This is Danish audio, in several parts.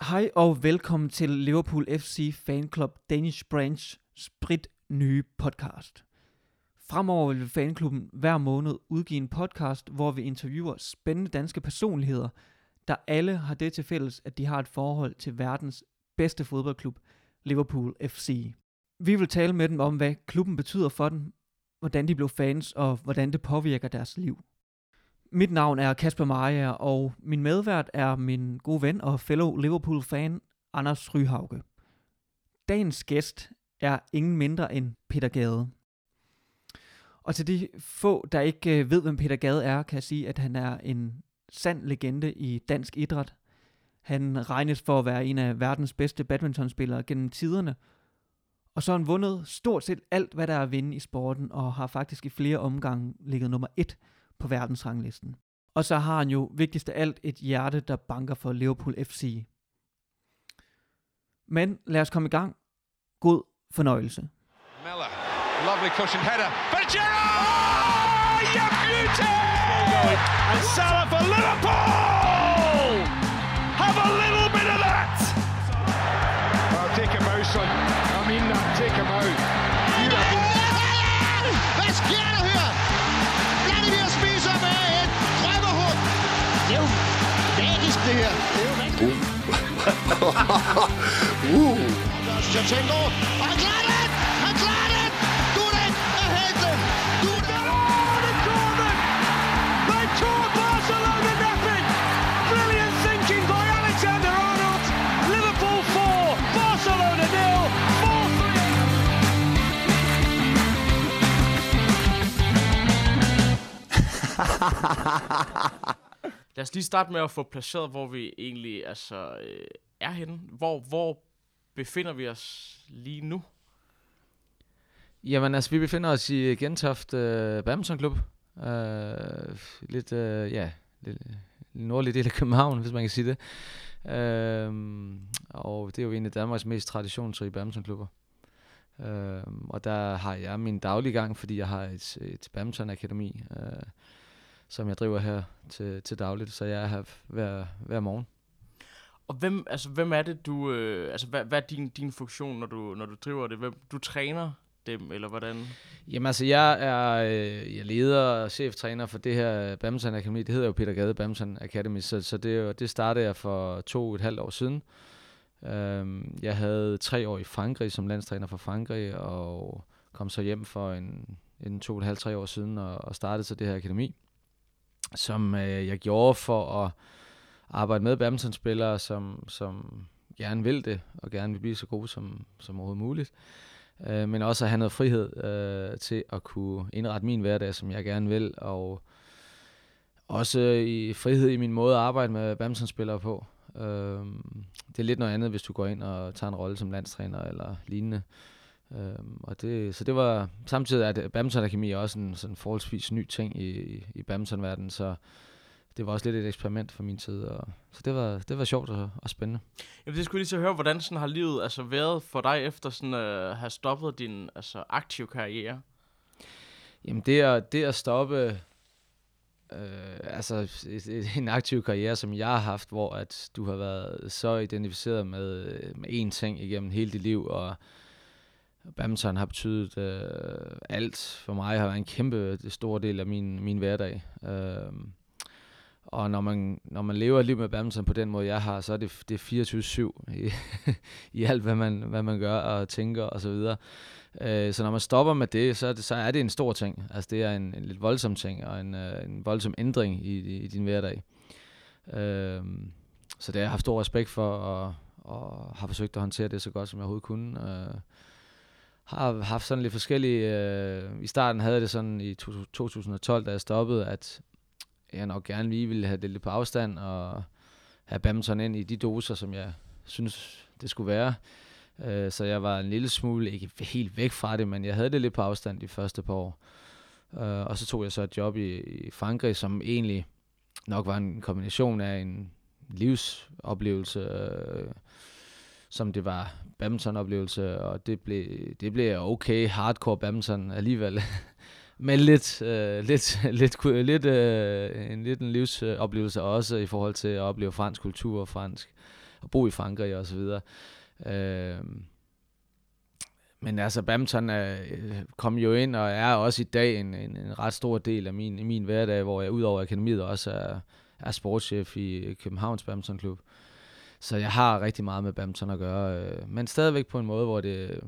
Hej og velkommen til Liverpool FC Fan Club Danish Branch sprit nye podcast. Fremover vil fanklubben hver måned udgive en podcast, hvor vi interviewer spændende danske personligheder, der alle har det til fælles, at de har et forhold til verdens bedste fodboldklub, Liverpool FC. Vi vil tale med dem om, hvad klubben betyder for dem, hvordan de blev fans og hvordan det påvirker deres liv. Mit navn er Kasper Maja, og min medvært er min gode ven og fellow Liverpool-fan, Anders Ryhauge. Dagens gæst er ingen mindre end Peter Gade. Og til de få, der ikke øh, ved, hvem Peter Gade er, kan jeg sige, at han er en sand legende i dansk idræt. Han regnes for at være en af verdens bedste badmintonspillere gennem tiderne. Og så har han vundet stort set alt, hvad der er at vinde i sporten, og har faktisk i flere omgange ligget nummer et på verdensranglisten. Og så har han jo vigtigst af alt et hjerte, der banker for Liverpool FC. Men lad os komme i gang. God fornøjelse. Miller, lovely cushion header. Bergero! Oh, you beauty! And Salah for Liverpool! Magisk, det her. Det er jo rigtig. uh. Shevchenko. Og han klarer det! Han klarer det! Dudek er helten! Dudek! Oh, the corner! They tore Barcelona napping! Brilliant thinking by Alexander Arnold! Liverpool 4, Barcelona nil, 4-3! Lad os lige starte med at få placeret, hvor vi egentlig altså, øh, er henne. Hvor, hvor befinder vi os lige nu? Jamen altså, vi befinder os i Gentoft øh, Badminton Klub. Øh, lidt, øh, ja, lidt, øh, nordlige nordlig del af København, hvis man kan sige det. Øh, og det er jo en af Danmarks mest traditionsrige badmintonklubber. Øh, og der har jeg min daglige gang, fordi jeg har et, et badmintonakademi. øh, som jeg driver her til, til dagligt. Så jeg er her hver, hver morgen. Og hvem, altså, hvem er det, du... Øh, altså, hvad, hvad er din, din funktion, når du, når du driver det? Hvem, du træner dem, eller hvordan? Jamen altså, jeg er øh, jeg leder og cheftræner for det her Badminton Akademi. Det hedder jo Peter Gade Badminton Academy, så, så det, det startede jeg for to og et halvt år siden. Øhm, jeg havde tre år i Frankrig som landstræner for Frankrig, og kom så hjem for en, en to og et halvt, tre år siden og, og startede så det her akademi, som øh, jeg gjorde for at arbejde med badmintonspillere, som, som gerne vil det, og gerne vil blive så gode som, som overhovedet muligt øh, men også at have noget frihed øh, til at kunne indrette min hverdag, som jeg gerne vil, og også i frihed i min måde at arbejde med badmintonspillere på. Øh, det er lidt noget andet, hvis du går ind og tager en rolle som landstræner eller lignende. Øh, og det, så det var samtidig, at badminton akademi er også en sådan forholdsvis ny ting i, i, i badmintonverdenen, så det var også lidt et eksperiment fra min side, og, så det var, det var sjovt og, og spændende. Jamen, det skulle lige så høre, hvordan sådan har livet altså, været for dig, efter sådan at uh, have stoppet din altså, aktive karriere? Jamen det at, det at stoppe øh, altså et, et, en aktiv karriere, som jeg har haft, hvor at du har været så identificeret med, med én ting igennem hele dit liv, og badminton har betydet øh, alt for mig, har været en kæmpe øh, stor del af min, min hverdag. Øh, og når man, når man lever et liv med badminton på den måde, jeg har, så er det, det er 24-7 i, i alt, hvad man, hvad man gør og tænker og så videre. Øh, så når man stopper med det, så er det, så er det en stor ting. Altså det er en, en lidt voldsom ting, og en, øh, en voldsom ændring i, i, i din hverdag. Øh, så det har jeg haft stor respekt for, og, og har forsøgt at håndtere det så godt, som jeg overhovedet kunne. Øh, har haft sådan lidt forskellige... Øh, I starten havde det sådan i to, 2012, da jeg stoppede, at jeg nok gerne lige ville have det lidt på afstand, og have badminton ind i de doser, som jeg synes, det skulle være. Øh, så jeg var en lille smule, ikke helt væk fra det, men jeg havde det lidt på afstand de første par år. Øh, og så tog jeg så et job i, i Frankrig, som egentlig nok var en kombination af en livsoplevelse, øh, som det var badmintonoplevelse, og det blev, det blev okay hardcore badminton alligevel. Men lidt, øh, lidt, lidt, lidt, øh, en lidt en livsoplevelse også i forhold til at opleve fransk kultur og fransk, og bo i Frankrig og så videre. Øh, men altså, badminton er, øh, kom jo ind og er også i dag en, en, en ret stor del af min, min hverdag, hvor jeg udover akademiet også er, er sportschef i Københavns Badmintonklub. Så jeg har rigtig meget med badminton at gøre, øh, men stadigvæk på en måde, hvor det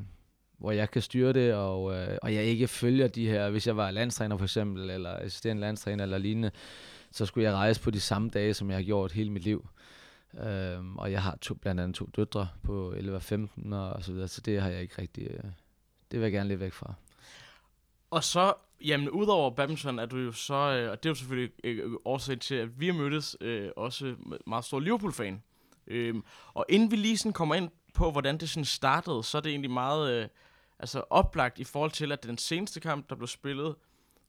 hvor jeg kan styre det, og, øh, og jeg ikke følger de her, hvis jeg var landstræner for eksempel, eller assisterende landstræner eller lignende, så skulle jeg rejse på de samme dage, som jeg har gjort hele mit liv. Øhm, og jeg har to, blandt andet to døtre på 11 og 15 og så videre, så det har jeg ikke rigtig, øh, det vil jeg gerne lidt væk fra. Og så, jamen udover badminton, er du jo så, øh, og det er jo selvfølgelig øh, øh årsag til, at vi har mødtes, øh, også meget stor Liverpool-fan. Øhm, og inden vi lige sådan kommer ind på, hvordan det sådan startede, så er det egentlig meget øh, altså oplagt i forhold til, at den seneste kamp, der blev spillet,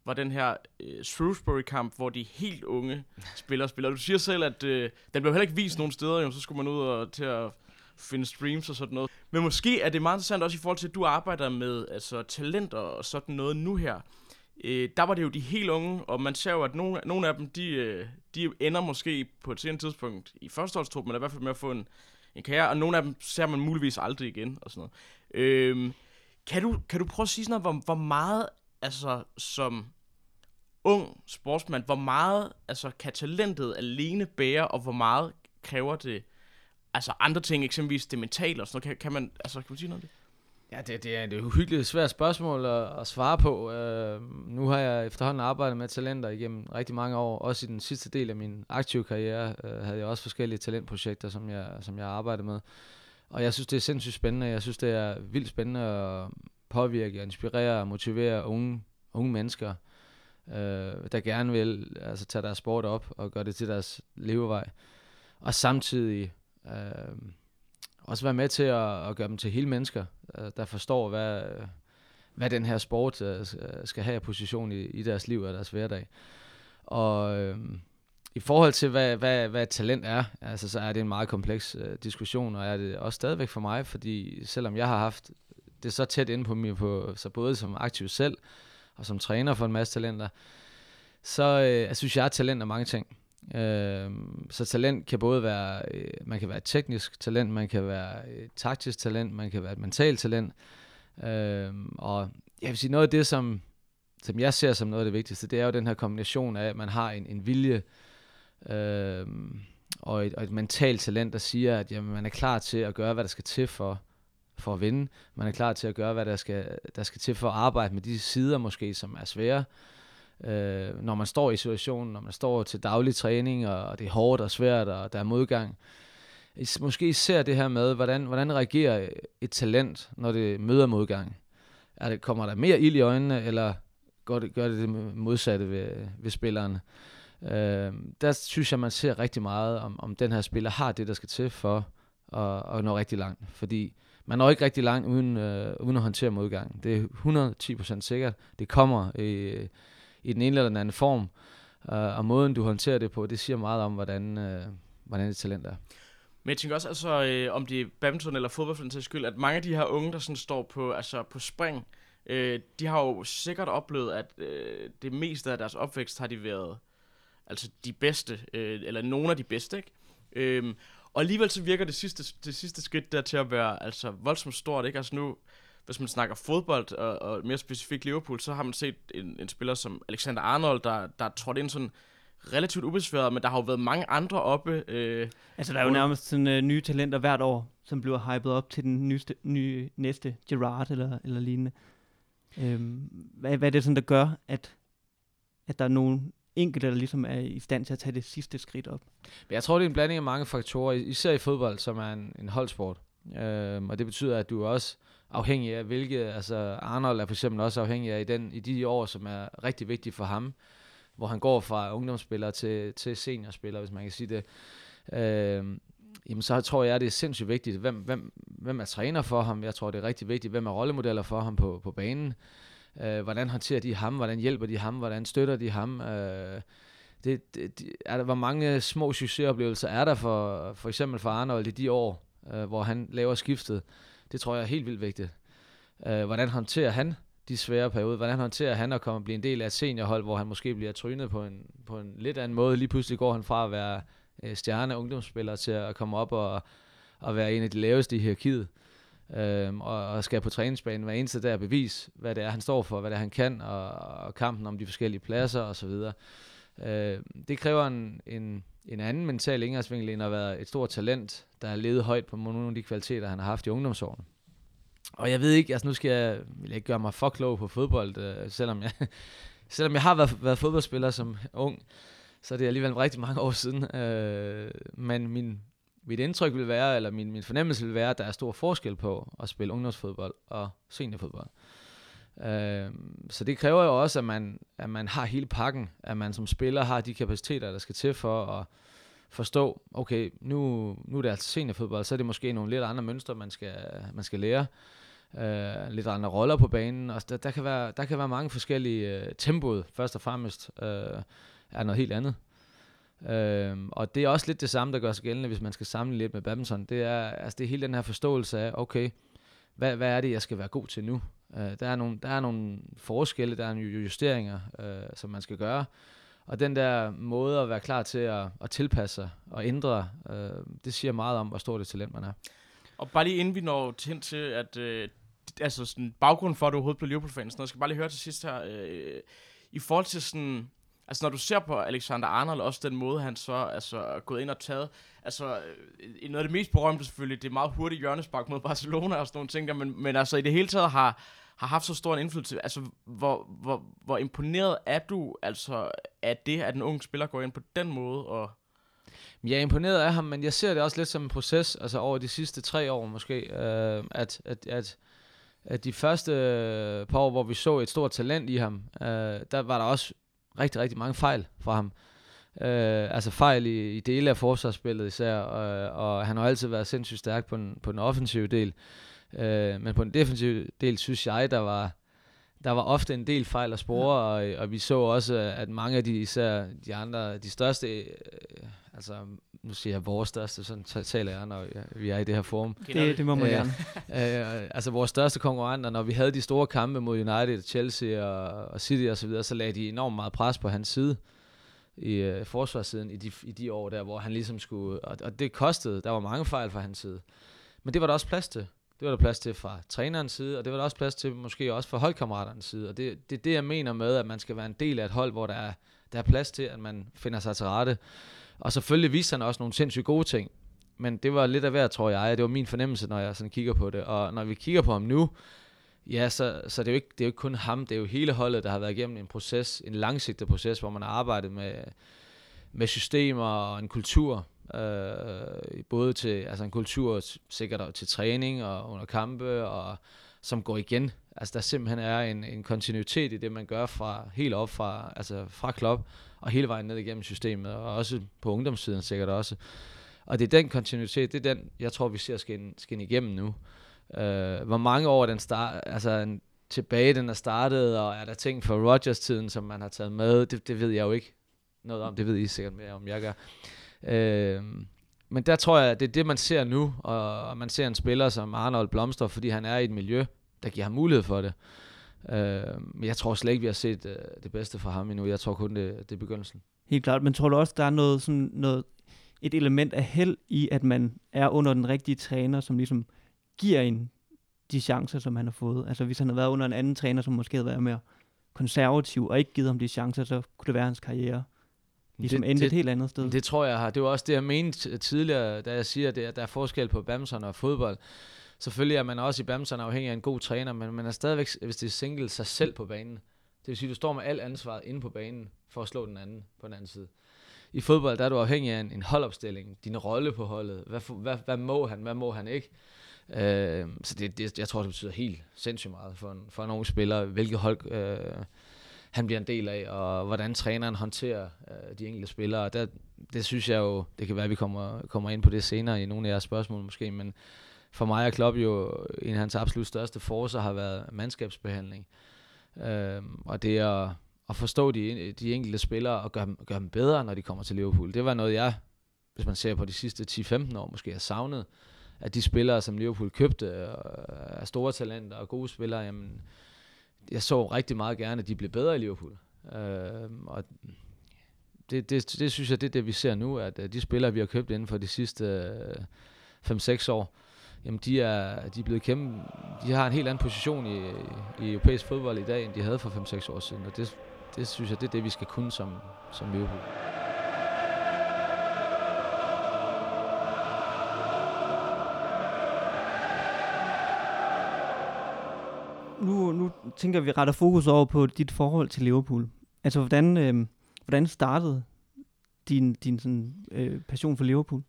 var den her øh, Shrewsbury-kamp, hvor de helt unge spillere spiller. Du siger selv, at øh, den blev heller ikke vist nogen steder, jo, så skulle man ud og til at finde streams og sådan noget. Men måske er det meget interessant også i forhold til, at du arbejder med altså, talenter og sådan noget nu her. Øh, der var det jo de helt unge, og man ser jo, at nogle, nogle af dem, de, øh, de ender måske på et senere tidspunkt i førsteholdstruppen, eller i hvert fald med at få en, en karriere, og nogle af dem ser man muligvis aldrig igen, og sådan noget. Øh, kan, du, kan du prøve at sige sådan noget, hvor, hvor meget, altså som ung sportsmand, hvor meget altså, kan talentet alene bære, og hvor meget kræver det altså andre ting, eksempelvis det mentale og sådan noget. Kan, kan man, altså, kan du sige noget om det? Ja, det, det er et uhyggeligt svært spørgsmål at, at svare på. Uh, nu har jeg efterhånden arbejdet med talenter igennem rigtig mange år. Også i den sidste del af min aktive karriere uh, havde jeg også forskellige talentprojekter, som jeg, som jeg arbejdede med. Og jeg synes, det er sindssygt spændende. Jeg synes, det er vildt spændende at påvirke, inspirere og motivere unge, unge mennesker, uh, der gerne vil altså, tage deres sport op og gøre det til deres levevej. Og samtidig uh, også være med til at, at gøre dem til hele mennesker, øh, der forstår, hvad, hvad den her sport øh, øh, skal have af position i, i deres liv og deres hverdag. Og øh, i forhold til, hvad, hvad, hvad et talent er, altså, så er det en meget kompleks øh, diskussion, og er det også stadigvæk for mig, fordi selvom jeg har haft det så tæt inde på mig, på, så både som aktiv selv, og som træner for en masse talenter, så øh, jeg synes jeg, at talent er mange ting. Øh, så talent kan både være, øh, man kan være et teknisk talent, man kan være et taktisk talent, man kan være et mentalt talent. Øh, og jeg vil sige, noget af det, som, som jeg ser som noget af det vigtigste, det er jo den her kombination af, at man har en, en vilje øh, og, et, og et mentalt talent, der siger, at jamen, man er klar til at gøre, hvad der skal til for, for at vinde. Man er klar til at gøre, hvad der skal, der skal til for at arbejde med de sider måske, som er svære øh, øh, når man står i situationen, når man står til daglig træning, og det er hårdt og svært, og der er modgang. Måske ser det her med, hvordan, hvordan reagerer et talent, når det møder modgang. Er det, kommer der mere ild i øjnene, eller gør det, gør det det modsatte ved, ved spilleren? Øh, der synes jeg, man ser rigtig meget, om, om den her spiller har det, der skal til for at, at nå rigtig langt. Fordi man når ikke rigtig langt uden, øh, uden at håndtere modgang. Det er 110% sikkert. Det kommer i, i den ene eller den anden form. Uh, og måden, du håndterer det på, det siger meget om, hvordan, uh, hvordan dit talent er. Men jeg tænker også, altså, øh, om det er badminton eller fodbold for den sags skyld, at mange af de her unge, der sådan står på, altså, på spring, øh, de har jo sikkert oplevet, at øh, det meste af deres opvækst har de været altså de bedste, øh, eller nogle af de bedste, ikke? Øh, og alligevel så virker det sidste, det sidste skridt der til at være altså voldsomt stort, ikke? Altså nu, hvis man snakker fodbold, og, og mere specifikt Liverpool, så har man set en, en spiller som Alexander Arnold, der, der er trådt ind sådan relativt ubesværet, men der har jo været mange andre oppe. Øh, altså, der er jo nærmest sådan uh, nye talenter hvert år, som bliver hypet op til den nyeste, nye, næste Gerard eller, eller lignende. Øhm, hvad, hvad er det sådan, der gør, at, at der er nogen enkelte, der ligesom er i stand til at tage det sidste skridt op? Jeg tror, det er en blanding af mange faktorer, især i fodbold, som er en, en holdsport. Øhm, og det betyder, at du også afhængig af, hvilke, altså Arnold er for eksempel også afhængig af i, den, i de år, som er rigtig vigtige for ham, hvor han går fra ungdomsspiller til, til seniorspiller, hvis man kan sige det. Øh, jamen så tror jeg, det er sindssygt vigtigt, hvem, hvem, hvem er træner for ham. Jeg tror, det er rigtig vigtigt, hvem er rollemodeller for ham på, på banen. Øh, hvordan håndterer de ham? Hvordan hjælper de ham? Hvordan støtter de ham? Øh, det, det, er der, hvor mange små succesoplevelser er der for, for eksempel for Arnold i de år, øh, hvor han laver skiftet? Det tror jeg er helt vildt vigtigt. Øh, hvordan håndterer han de svære perioder. Hvordan håndterer han at komme og blive en del af et seniorhold, hvor han måske bliver trynet på en, på en lidt anden måde. Lige pludselig går han fra at være øh, stjerne ungdomsspiller til at komme op og, og være en af de laveste i hierarkiet. Øhm, og, og skal på træningsbanen hver eneste dag bevise, hvad det er, han står for, hvad det er, han kan, og, og kampen om de forskellige pladser osv. Øh, det kræver en, en, en anden mental indgangsvinkel end at være et stort talent, der har levet højt på nogle af de kvaliteter, han har haft i ungdomsårene. Og jeg ved ikke, altså nu skal jeg, vil jeg ikke gøre mig for klog på fodbold, øh, selvom jeg, selvom jeg har været, været fodboldspiller som ung, så er det alligevel rigtig mange år siden. Øh, men min, mit indtryk vil være, eller min, min fornemmelse vil være, at der er stor forskel på at spille ungdomsfodbold og seniorfodbold. Øh, så det kræver jo også, at man, at man har hele pakken, at man som spiller har de kapaciteter, der skal til for at forstå, okay, nu, nu er det altså seniorfodbold, så er det måske nogle lidt andre mønstre, man skal, man skal lære. Øh, lidt andre roller på banen, og der, der, kan, være, der kan være mange forskellige øh, tempoet, først og fremmest, øh, er noget helt andet. Øh, og det er også lidt det samme, der gør sig gældende, hvis man skal sammenligne lidt med badminton. Det er, altså, det er hele den her forståelse af, okay, hvad, hvad er det, jeg skal være god til nu? Øh, der, er nogle, der er nogle forskelle, der er nogle justeringer, øh, som man skal gøre. Og den der måde at være klar til at, at tilpasse sig og ændre, øh, det siger meget om, hvor stort et talent man er. Og bare lige inden vi når hen til, at øh, altså sådan, baggrunden for, at du overhovedet blev Liverpool-fan, så jeg skal bare lige høre til sidst her, øh, i forhold til sådan, altså når du ser på Alexander Arnold, også den måde, han så altså, er gået ind og taget, altså øh, noget af det mest berømte selvfølgelig, det er meget hurtigt hjørnespark mod Barcelona og sådan nogle ting der, men, men altså i det hele taget har, har haft så stor en indflydelse. Altså, hvor, hvor, hvor imponeret er du altså af det, at en ung spiller går ind på den måde? Og jeg er imponeret af ham, men jeg ser det også lidt som en proces, altså over de sidste tre år måske, øh, at, at, at, at de første par år, hvor vi så et stort talent i ham, øh, der var der også rigtig, rigtig mange fejl fra ham. Øh, altså fejl i, i dele af forsvarsspillet især, og, og han har altid været sindssygt stærk på den, på den offensive del. Øh, men på den defensive del synes jeg, der var, der var ofte en del fejl at spore, og, og vi så også, at mange af de især de andre, de største, øh, altså nu siger jeg vores største, sådan taler jeg, når vi er i det her forum. Det, det må man øh, gerne. øh, altså vores største konkurrenter, når vi havde de store kampe mod United, Chelsea og, og City og så videre, så lagde de enormt meget pres på hans side i øh, forsvarssiden i de, i de år der, hvor han ligesom skulle, og, og det kostede, der var mange fejl fra hans side. Men det var der også plads til. Det var der plads til fra trænerens side, og det var der også plads til måske også fra holdkammeraternes side. Og det, det er det, jeg mener med, at man skal være en del af et hold, hvor der er, der er plads til, at man finder sig til rette. Og selvfølgelig viste han også nogle sindssygt gode ting. Men det var lidt af hver, tror jeg. Det var min fornemmelse, når jeg sådan kigger på det. Og når vi kigger på ham nu, ja, så, så det er jo ikke, det er jo ikke kun ham. Det er jo hele holdet, der har været igennem en proces, en langsigtet proces, hvor man har arbejdet med, med systemer og en kultur, Øh, både til altså en kultur sikkert til træning og under kampe, og som går igen. Altså der simpelthen er en, en kontinuitet i det, man gør fra helt op fra, altså fra klub og hele vejen ned igennem systemet, og også på ungdomssiden sikkert også. Og det er den kontinuitet, det er den, jeg tror, vi ser skinne, skinne igennem nu. Øh, hvor mange år den start, altså en, tilbage den er startet, og er der ting fra Rogers-tiden, som man har taget med, det, det ved jeg jo ikke noget om, det ved I sikkert mere om, jeg gør. Øh, men der tror jeg, at det er det, man ser nu, og man ser en spiller som Arnold Blomster, fordi han er i et miljø, der giver ham mulighed for det. Øh, men jeg tror slet ikke, vi har set øh, det bedste for ham endnu. Jeg tror kun, det, det er begyndelsen. Helt klart, men tror du også, der er noget, sådan noget, et element af held i, at man er under den rigtige træner, som ligesom giver en de chancer, som han har fået. Altså hvis han havde været under en anden træner, som måske havde været mere konservativ, og ikke givet ham de chancer, så kunne det være hans karriere ligesom det, endte det, et helt andet sted. Det tror jeg har. Det var også det, jeg mente tidligere, da jeg siger, at der er forskel på badminton og fodbold. Selvfølgelig er man også i badminton afhængig af en god træner, men man er stadigvæk, hvis det er single, sig selv på banen. Det vil sige, at du står med alt ansvaret inde på banen for at slå den anden på den anden side. I fodbold der er du afhængig af en, en holdopstilling, din rolle på holdet. Hvad, hvad, hvad må han, hvad må han ikke? Øh, så det, det, jeg tror, det betyder helt sindssygt meget for en, for en ung spiller, hvilket hold øh, han bliver en del af, og hvordan træneren håndterer øh, de enkelte spillere. Der, det synes jeg jo, det kan være, at vi kommer, kommer ind på det senere i nogle af jeres spørgsmål måske, men for mig er Klopp jo en af hans absolut største forser har været mandskabsbehandling. Øh, og det at, at forstå de, de enkelte spillere og gøre, gøre dem bedre, når de kommer til Liverpool. Det var noget, jeg, hvis man ser på de sidste 10-15 år, måske har savnet, at de spillere, som Liverpool købte, øh, er store talenter og gode spillere, jamen, jeg så rigtig meget gerne, at de blev bedre i Liverpool. Øh, og det, det, det synes jeg, det er det, vi ser nu, at øh, de spillere, vi har købt inden for de sidste øh, 5-6 år, jamen de er, de er blevet kæmpe, de har en helt anden position i, i europæisk fodbold i dag, end de havde for 5-6 år siden, og det, det synes jeg, det er det, vi skal kunne som, som Liverpool. Nu, nu tænker vi retter fokus over på dit forhold til Liverpool. Altså, hvordan, øh, hvordan startede din, din sådan, øh, passion for Liverpool?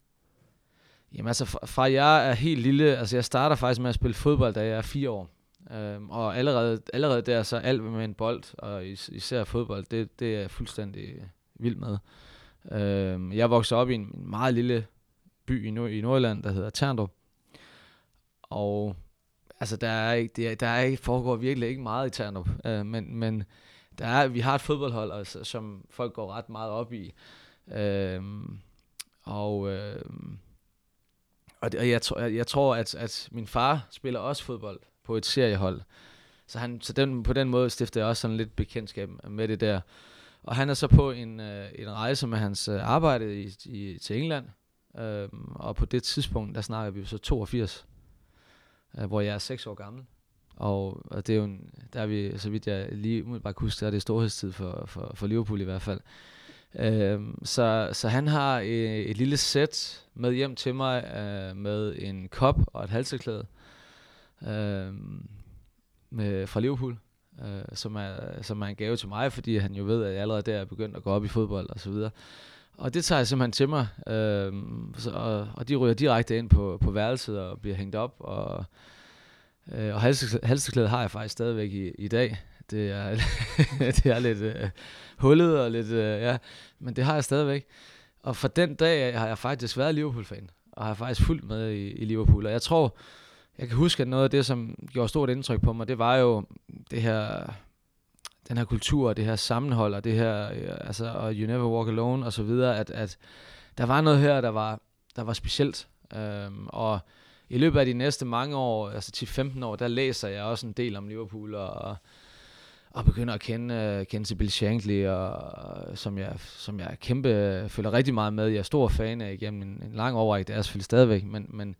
Jamen altså, fra, fra jeg er helt lille, altså jeg starter faktisk med at spille fodbold, da jeg er fire år. Øhm, og allerede, allerede der, så alt med en bold, og is, især fodbold, det, det er jeg fuldstændig vild med. Øhm, jeg voksede op i en, en meget lille by i, Nord- i Nordjylland, der hedder Terndrup. Og altså, der er ikke, det er, der er ikke, foregår virkelig ikke meget i Ternup, Øh, men, men der er, vi har et fodboldhold, altså, som folk går ret meget op i. Øh, og, øh, og, det, og jeg, tror, jeg, jeg tror, at, at min far spiller også fodbold på et seriehold. Så, han, så den, på den måde stiftede jeg også sådan lidt bekendtskab med det der. Og han er så på en, øh, en rejse med hans øh, arbejde i, i, til England. Øh, og på det tidspunkt, der snakker vi så 82, øh, hvor jeg er 6 år gammel. Og, og det er jo en, der er vi, så vidt jeg lige umiddelbart kunne huske, der er det storhedstid for, for, for Liverpool i hvert fald. Øhm, så, så han har et, et lille sæt med hjem til mig øh, med en kop og et halseklæde øh, med, fra Liverpool, øh, som, er, som er en gave til mig, fordi han jo ved, at jeg allerede der er begyndt at gå op i fodbold og så videre. Og det tager jeg simpelthen til mig, øh, så, og, og de ryger direkte ind på, på værelset og bliver hængt op, og, øh, og halseklædet har jeg faktisk stadigvæk i, i dag. Det er, det er lidt øh, hullet og lidt, øh, ja, men det har jeg stadigvæk. Og fra den dag har jeg faktisk været Liverpool-fan, og har faktisk fulgt med i, i Liverpool. Og jeg tror, jeg kan huske, at noget af det, som gjorde stort indtryk på mig, det var jo det her, den her kultur, det her sammenhold, og det her, øh, altså, og You Never Walk Alone, og så videre, at, at der var noget her, der var, der var specielt. Øhm, og i løbet af de næste mange år, altså 10-15 år, der læser jeg også en del om Liverpool, og, og begynder at kende, uh, kende til Bill Shankly, og, og, som, jeg, som jeg kæmpe, føler rigtig meget med. Jeg er stor fan af igennem en, en lang overrække, det er jeg selvfølgelig stadigvæk, men, men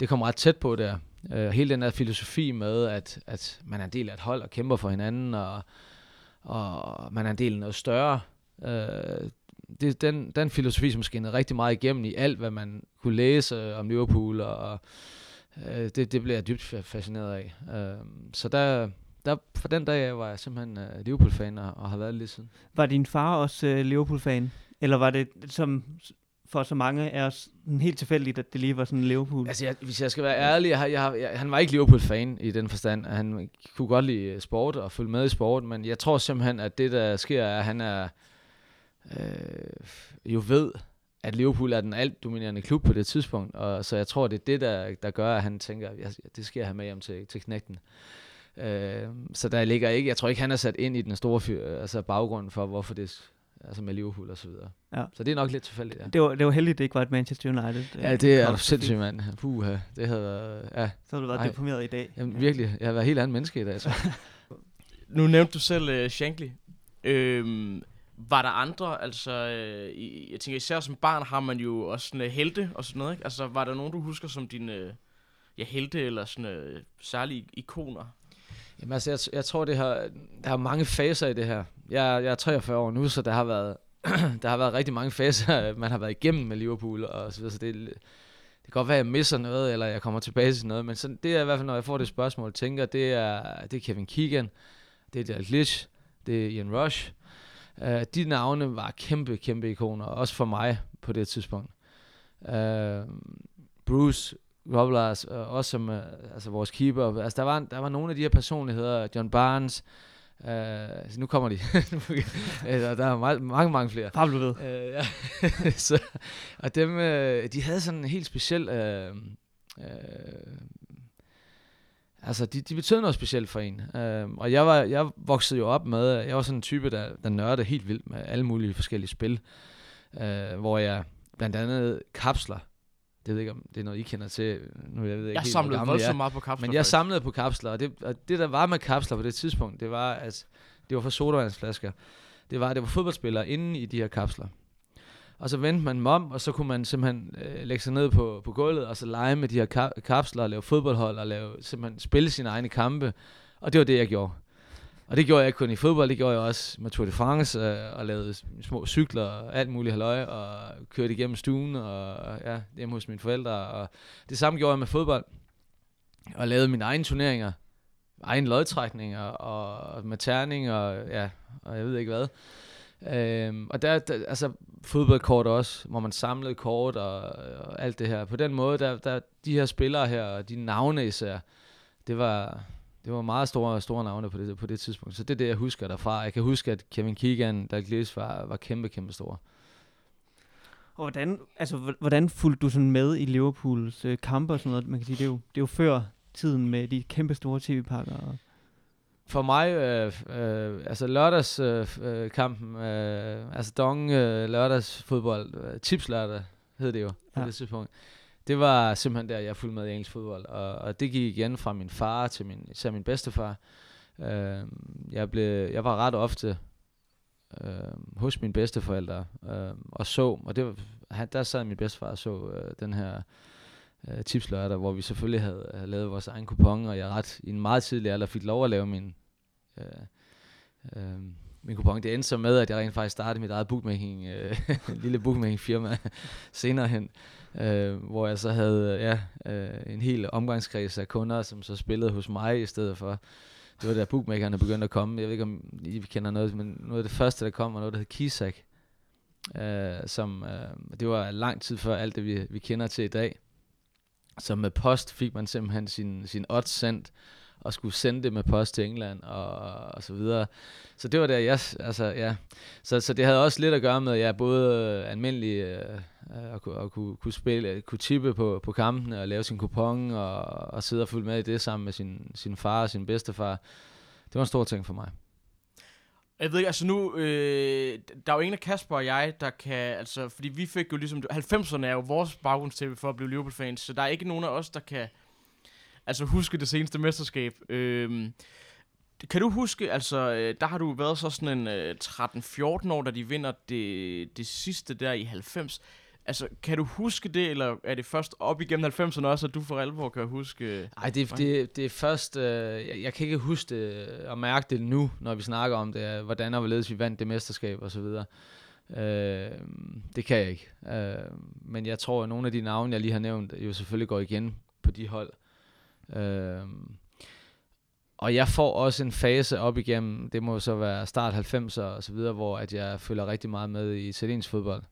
det kommer ret tæt på der. Uh, hele den der filosofi med, at, at man er en del af et hold og kæmper for hinanden, og, og man er en del af noget større. Øh, det, den, den filosofi, som skinnede rigtig meget igennem i alt, hvad man kunne læse om Liverpool, og øh, det, det blev jeg dybt fascineret af. Øh, så der, der, for den dag var jeg simpelthen uh, Liverpool-fan, og, og har været det siden. Var din far også uh, Liverpool-fan? Eller var det som for så mange af os helt tilfældigt, at det lige var sådan Liverpool? Altså, jeg, hvis jeg skal være ærlig, jeg, jeg, jeg, han var ikke Liverpool-fan i den forstand. Han kunne godt lide øh, sport og følge med i sport, men jeg tror simpelthen, at det, der sker, er, at han er øh, jo ved, at Liverpool er den alt dominerende klub på det tidspunkt, og så jeg tror, det er det, der, der gør, at han tænker, at det skal jeg have med hjem til, til knægten. Øh, så der ligger ikke, jeg tror ikke, han er sat ind i den store fyr, altså baggrund for, hvorfor det altså med Liverpool og så videre. Ja. Så det er nok lidt tilfældigt, ja. Det var, det var heldigt, det ikke var et Manchester United. Ja, det er sindssygt, mand. Puh, det havde været, ja. Så havde du været Ej. deprimeret i dag. Jamen virkelig, jeg har været helt anden menneske i dag, så. nu nævnte du selv uh, Shankly. Øhm, var der andre, altså, øh, jeg tænker især som barn har man jo også sådan uh, helte og sådan noget, ikke? Altså, var der nogen, du husker som dine uh, ja, helte eller sådan uh, særlige ikoner? Jamen altså, jeg, jeg tror, det har, der er mange faser i det her. Jeg, jeg er 43 år nu, så der har været, der har været rigtig mange faser, man har været igennem med Liverpool og så videre, så det, det kan godt være, at jeg misser noget, eller jeg kommer tilbage til noget, men sådan, det er i hvert fald, når jeg får det spørgsmål, tænker, det er, det er Kevin Keegan, det er Dalglish, Glitch, det er Ian Rush. Uh, de navne var kæmpe, kæmpe ikoner, også for mig på det tidspunkt. Uh, Bruce Robles, uh, også som uh, altså vores keeper. Altså, der var, der var nogle af de her personligheder, John Barnes, uh, nu kommer de. der er meget, mange, mange flere. Pablo ved. Uh, ja. så, og dem, uh, de havde sådan en helt speciel... Uh, uh, altså, de, de betød noget specielt for en. Uh, og jeg, var, jeg voksede jo op med, jeg var sådan en type, der, der nørdede helt vildt med alle mulige forskellige spil. Uh, hvor jeg blandt andet kapsler det ved jeg ikke, om det er noget, I kender til. Nu, jeg ved ikke Jeg helt, samlede voldsomt meget på kapsler. Men jeg faktisk. samlede på kapsler, og det, og det der var med kapsler på det tidspunkt, det var, at det var for sodavandsflasker. Det var, at det var fodboldspillere inde i de her kapsler. Og så vendte man dem om, og så kunne man simpelthen øh, lægge sig ned på, på gulvet, og så lege med de her ka- kapsler, og lave fodboldhold, og lave, simpelthen spille sine egne kampe. Og det var det, jeg gjorde. Og det gjorde jeg ikke kun i fodbold, det gjorde jeg også med Tour de France, øh, og lavede små cykler og alt muligt halløj, og kørte igennem stuen, og ja, hjemme hos mine forældre. Og det samme gjorde jeg med fodbold, og lavede mine egne turneringer, egen lodtrækninger, og med terning, og ja, og jeg ved ikke hvad. Øhm, og der, der, altså fodboldkort også, hvor man samlede kort og, og alt det her. På den måde, der, der, de her spillere her, og de navne især, det var, det var meget store, store navne på det, på det tidspunkt. Så det er det, jeg husker derfra. Jeg kan huske, at Kevin Keegan, Dalglish var, var kæmpe, kæmpe stor. Og hvordan, altså, hvordan fulgte du sådan med i Liverpools øh, kampe og sådan noget? Man kan sige, det er jo, det er jo før tiden med de kæmpe store tv-pakker. For mig, øh, øh, altså lørdagskampen, øh, øh, kampen, øh, altså Dong øh, lørdagsfodbold, øh, tips lørdag hed det jo på Ja. ja. det tidspunkt. Det var simpelthen der, jeg fulgte med i engelsk fodbold, og, og det gik igen fra min far til min, især min bedstefar. Øh, jeg, blev, jeg var ret ofte øh, hos mine bedsteforældre øh, og så, og det var, han, der sad min bedstefar og så øh, den her øh, tipslørdag, hvor vi selvfølgelig havde, havde lavet vores egen kupon, og jeg ret i en meget tidlig alder fik lov at lave min, øh, øh, min kupon. Det endte så med, at jeg rent faktisk startede mit eget bookmaking, øh, lille bookmaking firma senere hen, øh, hvor jeg så havde øh, ja, øh, en hel omgangskreds af kunder, som så spillede hos mig i stedet for. Det var da bookmakerne begyndte at komme. Jeg ved ikke, om I kender noget, men noget af det første, der kom, var noget, der hed Kisak. Øh, som, øh, det var lang tid før alt det, vi, vi kender til i dag. Så med post fik man simpelthen sin, sin odds sendt, og skulle sende det med post til England, og, og så videre. Så det var der, jeg, altså, ja. Så, så det havde også lidt at gøre med, at jeg både øh, almindelig øh, øh, at, kunne, kunne, kunne spille, kunne tippe på, på kampene, og lave sin kupon, og, og sidde og følge med i det sammen med sin, sin far og sin bedstefar. Det var en stor ting for mig. Jeg ved ikke, altså nu, øh, der er jo ingen af Kasper og jeg, der kan, altså, fordi vi fik jo ligesom, 90'erne er jo vores baggrundstæppe for at blive Liverpool-fans, så der er ikke nogen af os, der kan, altså huske det seneste mesterskab. Øh, kan du huske, altså, øh, der har du været så sådan en øh, 13-14 år, da de vinder det, det sidste der i 90. Altså, kan du huske det, eller er det først op igennem 90'erne også, at du for alvor kan huske... Ej, det, det, det er først... Øh, jeg, jeg kan ikke huske det og mærke det nu, når vi snakker om det, øh, hvordan og hvorledes vi vandt det mesterskab og så videre. Øh, det kan jeg ikke. Øh, men jeg tror, at nogle af de navne, jeg lige har nævnt, jo selvfølgelig går igen på de hold. Øh, og jeg får også en fase op igennem, det må så være start 90'er og så videre, hvor at jeg følger rigtig meget med i italiensk fodbold.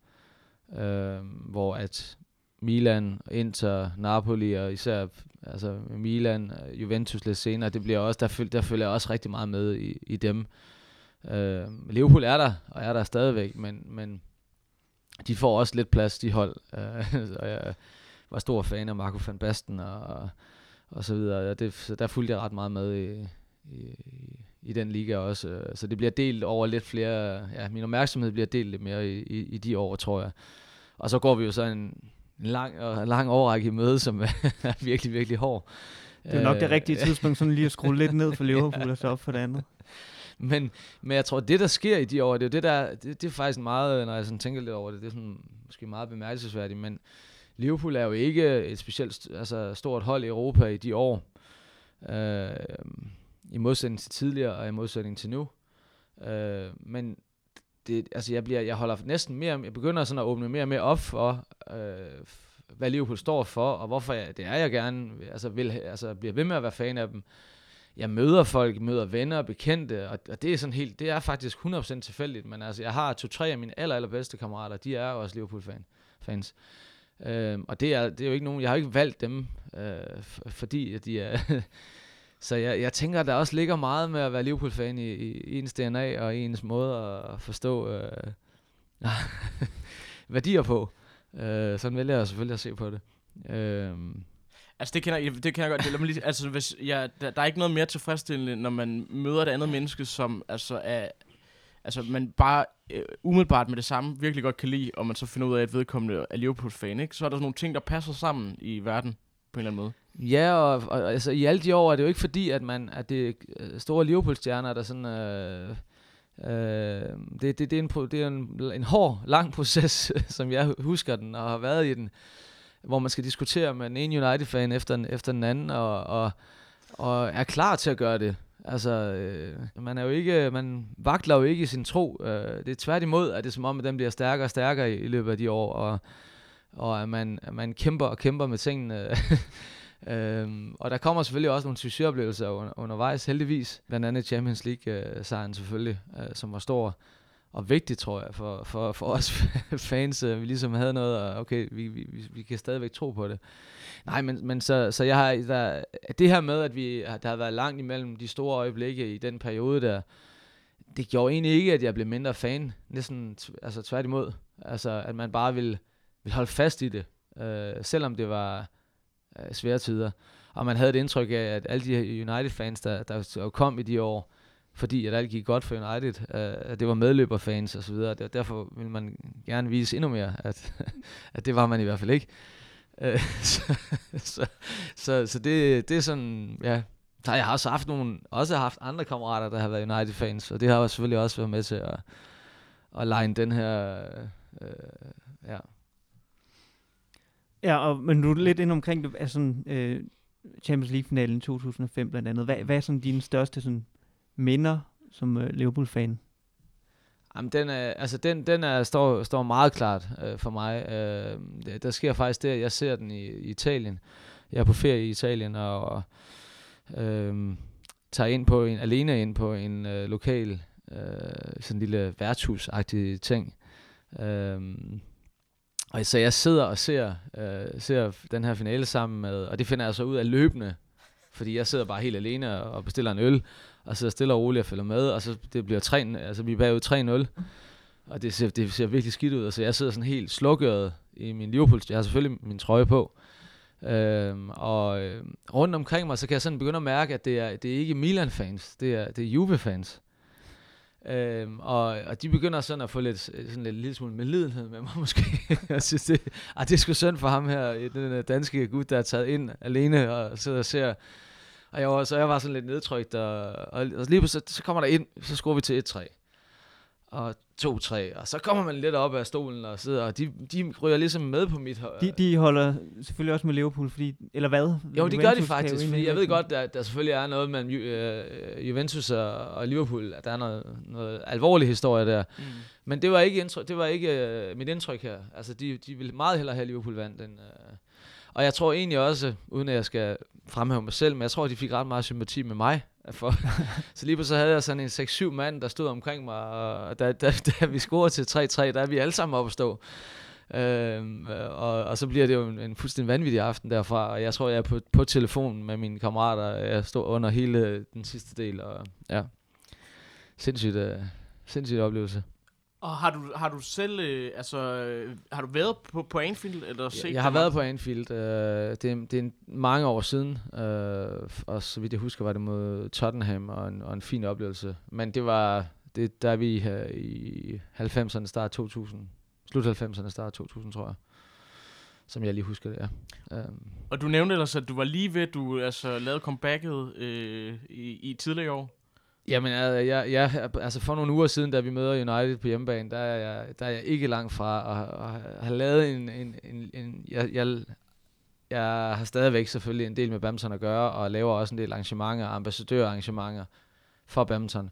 Øh, hvor at Milan, Inter, Napoli og især altså Milan, Juventus lidt senere, det bliver også, der, føl, der følger jeg også rigtig meget med i, i dem. Øh, Liverpool er der, og er der stadigvæk, men, men de får også lidt plads, de hold. Øh, og jeg var stor fan af Marco van Basten og, og så videre. Og det, så der fulgte jeg ret meget med i, i, i den liga også. Så det bliver delt over lidt flere, ja, min opmærksomhed bliver delt lidt mere i, i, i de år, tror jeg. Og så går vi jo så en, en lang, og lang overrække i møde, som er virkelig, virkelig hård. det er nok det Øh, rigtige tidspunkt, sådan lige at skrue lidt ned for Liverpool og så op for det andet. Men, men jeg tror, det der sker i de år, det er det der, det, det er faktisk meget, når jeg sådan tænker lidt over det, det er sådan måske meget bemærkelsesværdigt, men Liverpool er jo ikke et specielt st- altså, stort hold i Europa i de år. Øh, I modsætning til tidligere, og i modsætning til nu. Øh, men det, altså jeg, bliver, jeg holder næsten mere, jeg begynder sådan at åbne mere og mere op for, øh, hvad Liverpool står for, og hvorfor jeg, det er, jeg gerne altså vil, altså bliver ved med at være fan af dem. Jeg møder folk, møder venner og bekendte, og, og det er sådan helt, det er faktisk 100% tilfældigt, men altså jeg har to-tre af mine aller, allerbedste kammerater, de er også Liverpool-fan, fans. Øh, og det er, det er jo ikke nogen, jeg har ikke valgt dem, øh, fordi at de er... så jeg, jeg tænker, at der også ligger meget med at være Liverpool-fan i, i ens DNA og i ens måde at forstå øh, værdier på. Øh, sådan vælger jeg selvfølgelig at se på det. Øh, Altså, det kender, det kender jeg godt. Det, lad mig lige, altså, hvis, ja, der, der er ikke noget mere tilfredsstillende, når man møder et andet menneske, som altså er, altså, man bare øh, umiddelbart med det samme virkelig godt kan lide, og man så finder ud af, at vedkommende er Liverpool-fan, ikke? Så er der sådan nogle ting, der passer sammen i verden, på en eller anden måde. Ja, og, og altså, i alle de år er det jo ikke fordi, at man at det øh, store Liverpool-stjerner, der sådan... Øh, øh, det, det, det er, en, det er en, en hård, lang proces, som jeg husker den, og har været i den, hvor man skal diskutere med den ene United-fan efter, efter den anden, og, og, og er klar til at gøre det. Altså, øh, man er jo ikke, man vakler jo ikke i sin tro. Øh, det er tværtimod, at det er som om, at den bliver stærkere og stærkere i, i løbet af de år, og, og at man, at man kæmper og kæmper med tingene. øhm, og der kommer selvfølgelig også nogle succesoplevelser under, undervejs, heldigvis. Blandt andet Champions League-sejren selvfølgelig, øh, som var stor og vigtigt, tror jeg, for, for, for os fans. øh, Vi ligesom havde noget, og okay, vi, vi, vi- kan stadigvæk tro på det. Nej, men, men så, så jeg har, der, det her med, at vi, der har været langt imellem de store øjeblikke i den periode der, det gjorde egentlig ikke, at jeg blev mindre fan. Næsten, altså tværtimod. Altså, at man bare vil, vil holde fast i det, øh, selvom det var øh, svære tider. Og man havde et indtryk af, at alle de United-fans, der, der kom i de år, fordi at alt gik godt for United, øh, at det var medløberfans og så videre. Derfor ville man gerne vise endnu mere, at, at det var man i hvert fald ikke. Øh, så, så, så, så det, det er sådan, ja. Så har jeg også haft nogle, også haft andre kammerater, der har været United-fans, og det har jo selvfølgelig også været med til at, at line den her, øh, ja. Ja, og, men du er lidt ind omkring det, altså, sådan, øh, Champions League-finalen 2005 blandt andet. Hvad, hvad er sådan dine største sådan, minder som øh, Liverpool-fan? Jamen, den er, altså den, den er, står, står meget klart øh, for mig. Øh, der- sker faktisk det, at jeg ser den i, i Italien. Jeg er på ferie i Italien, og, og øh, tager ind på en, alene ind på en øh, lokal, øh, sådan en lille værtshusagtig ting. Øh, og så jeg sidder og ser, øh, ser den her finale sammen med, og det finder jeg så ud af løbende, fordi jeg sidder bare helt alene og bestiller en øl, og sidder stille og roligt og følger med, og så det bliver 3, altså vi er bagud 3-0, og det ser, det ser virkelig skidt ud, og så jeg sidder sådan helt slukket i min Liverpool, jeg har selvfølgelig min trøje på, øhm, og øh, rundt omkring mig, så kan jeg sådan begynde at mærke, at det er, det er ikke Milan-fans, det er, det er Juve-fans. Øhm, og, og de begynder sådan at få lidt, sådan lidt lille smule medlidenhed med mig måske. jeg synes, det, ah, det er sgu synd for ham her, den øh, danske gut, der er taget ind alene og sidder og ser. Og jeg var, så jeg var sådan lidt nedtrykt, og, og, lige pludselig, så, så kommer der ind, så skruer vi til 1-3. Og 2-3, og så kommer man lidt op af stolen og sidder, og de, de ryger ligesom med på mit hold. De, de holder selvfølgelig også med Liverpool, fordi, eller hvad? Jo, det gør de faktisk, fordi jeg ved godt, at der selvfølgelig er noget mellem Ju- øh, Juventus og, og Liverpool, at der er noget, noget alvorlig historie der. Mm. Men det var ikke, indtryk, det var ikke øh, mit indtryk her. Altså, de, de ville meget hellere have Liverpool vandt. End, øh. Og jeg tror egentlig også, uden at jeg skal fremhæve mig selv, men jeg tror, de fik ret meget sympati med mig. For, så lige så havde jeg sådan en 6-7 mand, der stod omkring mig, og da, da, da vi scorede til 3-3, der er vi alle sammen oppe at stå. Øhm, øh, og, og så bliver det jo en, en fuldstændig vanvittig aften derfra, og jeg tror, jeg er på, på telefonen med mine kammerater. Jeg står under hele den sidste del, og ja, sindssygt, øh, sindssygt oplevelse. Og har du, har du selv, øh, altså, øh, har du været på, på Anfield? Eller set Jeg, har været på Anfield. Øh, det, er, det er mange år siden. Øh, og så vidt jeg husker, var det mod Tottenham og en, og en fin oplevelse. Men det var, det, der er vi her i 90'erne, start 2000. Slut 90'erne, start 2000, tror jeg. Som jeg lige husker det, ja. Um, Og du nævnte ellers, at du var lige ved, at du altså, lavede comebacket øh, i, i tidligere år. Jamen, jeg, jeg, jeg, altså for nogle uger siden, da vi møder United på hjemmebane, der er jeg, der er jeg ikke langt fra at, at have lavet en... en, en, en jeg, jeg, jeg har stadigvæk selvfølgelig en del med badminton at gøre, og laver også en del arrangementer, ambassadørarrangementer for badminton,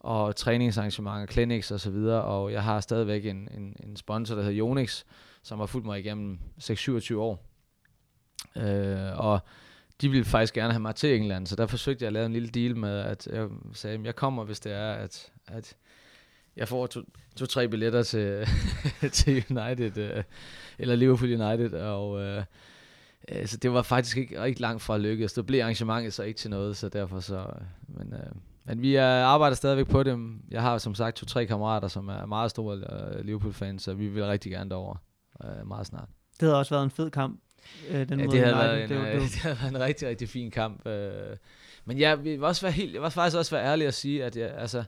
og træningsarrangementer, clinics og så videre, og jeg har stadigvæk en, en, en sponsor, der hedder Jonix, som har fulgt mig igennem 6-27 år. Øh, og de ville faktisk gerne have mig til England, så der forsøgte jeg at lave en lille deal med, at jeg sagde, at jeg kommer, hvis det er, at, at jeg får to, to-tre billetter til, til United, øh, eller Liverpool United, og øh, øh, så det var faktisk ikke, ikke langt fra at lykkes. Det blev arrangementet så ikke til noget, så derfor så, øh, men, øh, men vi er, arbejder stadigvæk på det. Jeg har som sagt to-tre kammerater, som er meget store øh, Liverpool-fans, så vi vil rigtig gerne derover øh, meget snart. Det havde også været en fed kamp. Øh, den Ja, det havde, været en, det, var, øh, det, var, det havde været en rigtig, rigtig fin kamp. Øh. Men jeg vil også være helt, jeg vil faktisk også være ærlig at sige, at jeg, altså,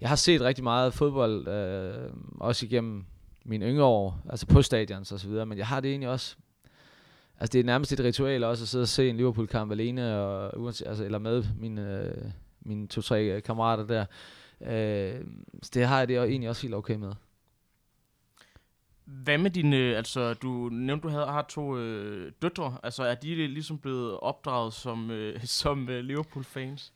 jeg har set rigtig meget fodbold, øh, også igennem mine yngre år, altså på stadions og så videre, men jeg har det egentlig også, altså det er nærmest et ritual også at sidde og se en Liverpool-kamp alene, og, uanset, altså, eller med mine, øh, mine to-tre kammerater der. Øh, så det har jeg det egentlig også helt okay med. Hvad med dine, altså du nævnte, du havde, har to øh, døtre, altså er de ligesom blevet opdraget som, øh, som øh, Liverpool-fans?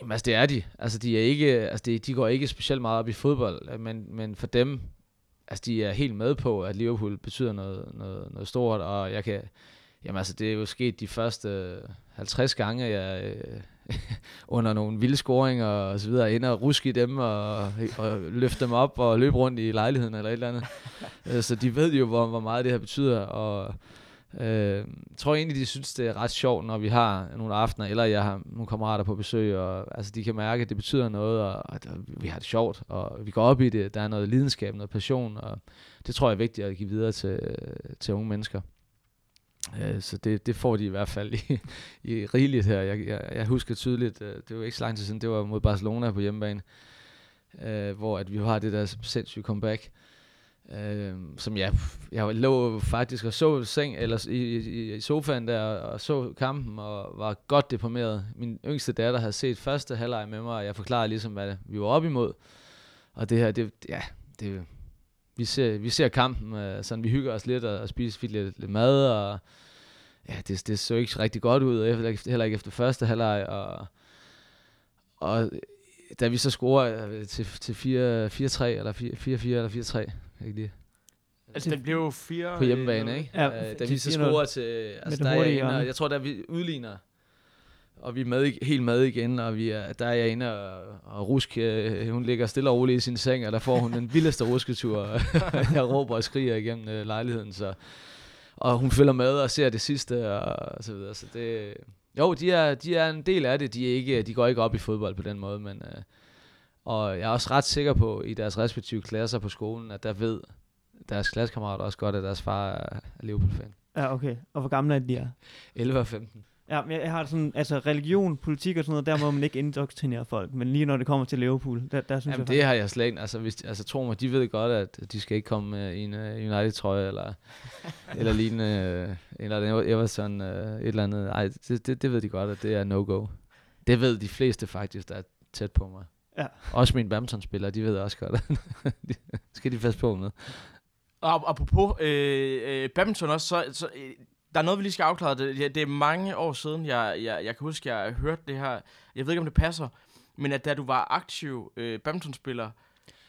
Jamen altså det er de. Altså de er ikke, altså de, de går ikke specielt meget op i fodbold, men, men for dem, altså de er helt med på, at Liverpool betyder noget, noget, noget stort, og jeg kan, jamen altså det er jo sket de første øh, 50 gange, jeg øh, under nogle vilde scoringer og så videre, ender og ruske i dem og, og løfte dem op og løbe rundt i lejligheden eller et eller andet. Øh, så de ved jo, hvor, hvor meget det her betyder, og øh, tror egentlig, de synes, det er ret sjovt, når vi har nogle aftener, eller jeg har nogle kammerater på besøg, og altså, de kan mærke, at det betyder noget, og, og vi har det sjovt, og vi går op i det, der er noget lidenskab, noget passion, og det tror jeg er vigtigt at give videre til, til unge mennesker. Øh, så det, det får de i hvert fald i, i rigeligt her. Jeg, jeg, jeg husker tydeligt, øh, det var ikke så lang tid siden, det var mod Barcelona på hjemmebane, øh, hvor at vi har det der sindssyge comeback. Øh, som jeg, jeg lå faktisk og så seng, eller i, i, i sofaen der, og så kampen, og var godt deprimeret. Min yngste datter havde set første halvleg med mig, og jeg forklarede ligesom, hvad vi var op imod. Og det her, det, ja, det, vi ser, vi ser kampen, øh, sådan vi hygger os lidt og, og spiser lidt, lidt mad, og ja, det, det så ikke rigtig godt ud, efter, heller ikke efter første halvleg, og, og da vi så scorer øh, til, til 4-3, eller 4-4 eller 4-3, ikke lige. Altså, det blev jo 4... På hjemmebane, ikke? Ja, øh, da vi så scorer til... Altså, der er jeg, inde, jeg tror, da vi udligner og vi er med, helt med igen, og vi er, der er jeg inde og, og rusk, øh, hun ligger stille og roligt i sin seng, og der får hun den vildeste rusketur. jeg råber og skriger igennem øh, lejligheden, så, og hun følger med og ser det sidste, og, og så videre. Så det, jo, de er, de er en del af det. De, er ikke, de går ikke op i fodbold på den måde, men... Øh, og jeg er også ret sikker på, i deres respektive klasser på skolen, at der ved deres klassekammerater også godt, at deres far er Liverpool-fan. Ja, okay. Og hvor gamle er de er? 11 og 15. Ja, men jeg har sådan, altså religion, politik og sådan noget, der må man ikke indoktrinere folk. Men lige når det kommer til Liverpool, der, der synes Jamen, jeg det har jeg slet ikke. Altså, hvis, altså, tro mig, de ved godt, at de skal ikke komme i en uh, United-trøje, eller, eller lignende, uh, eller Everton, uh, et eller andet. Ej, det, det, det ved de godt, at det er no-go. Det ved de fleste faktisk, der er tæt på mig. Ja. Også mine badmintonspillere, de ved også godt, skal de fast på med. Og apropos øh, øh, badminton også, så, så øh, der er noget, vi lige skal afklare. Det, det er mange år siden, jeg, jeg, jeg kan huske, jeg har hørt det her. Jeg ved ikke, om det passer. Men at da du var aktiv øh, badmintonspiller,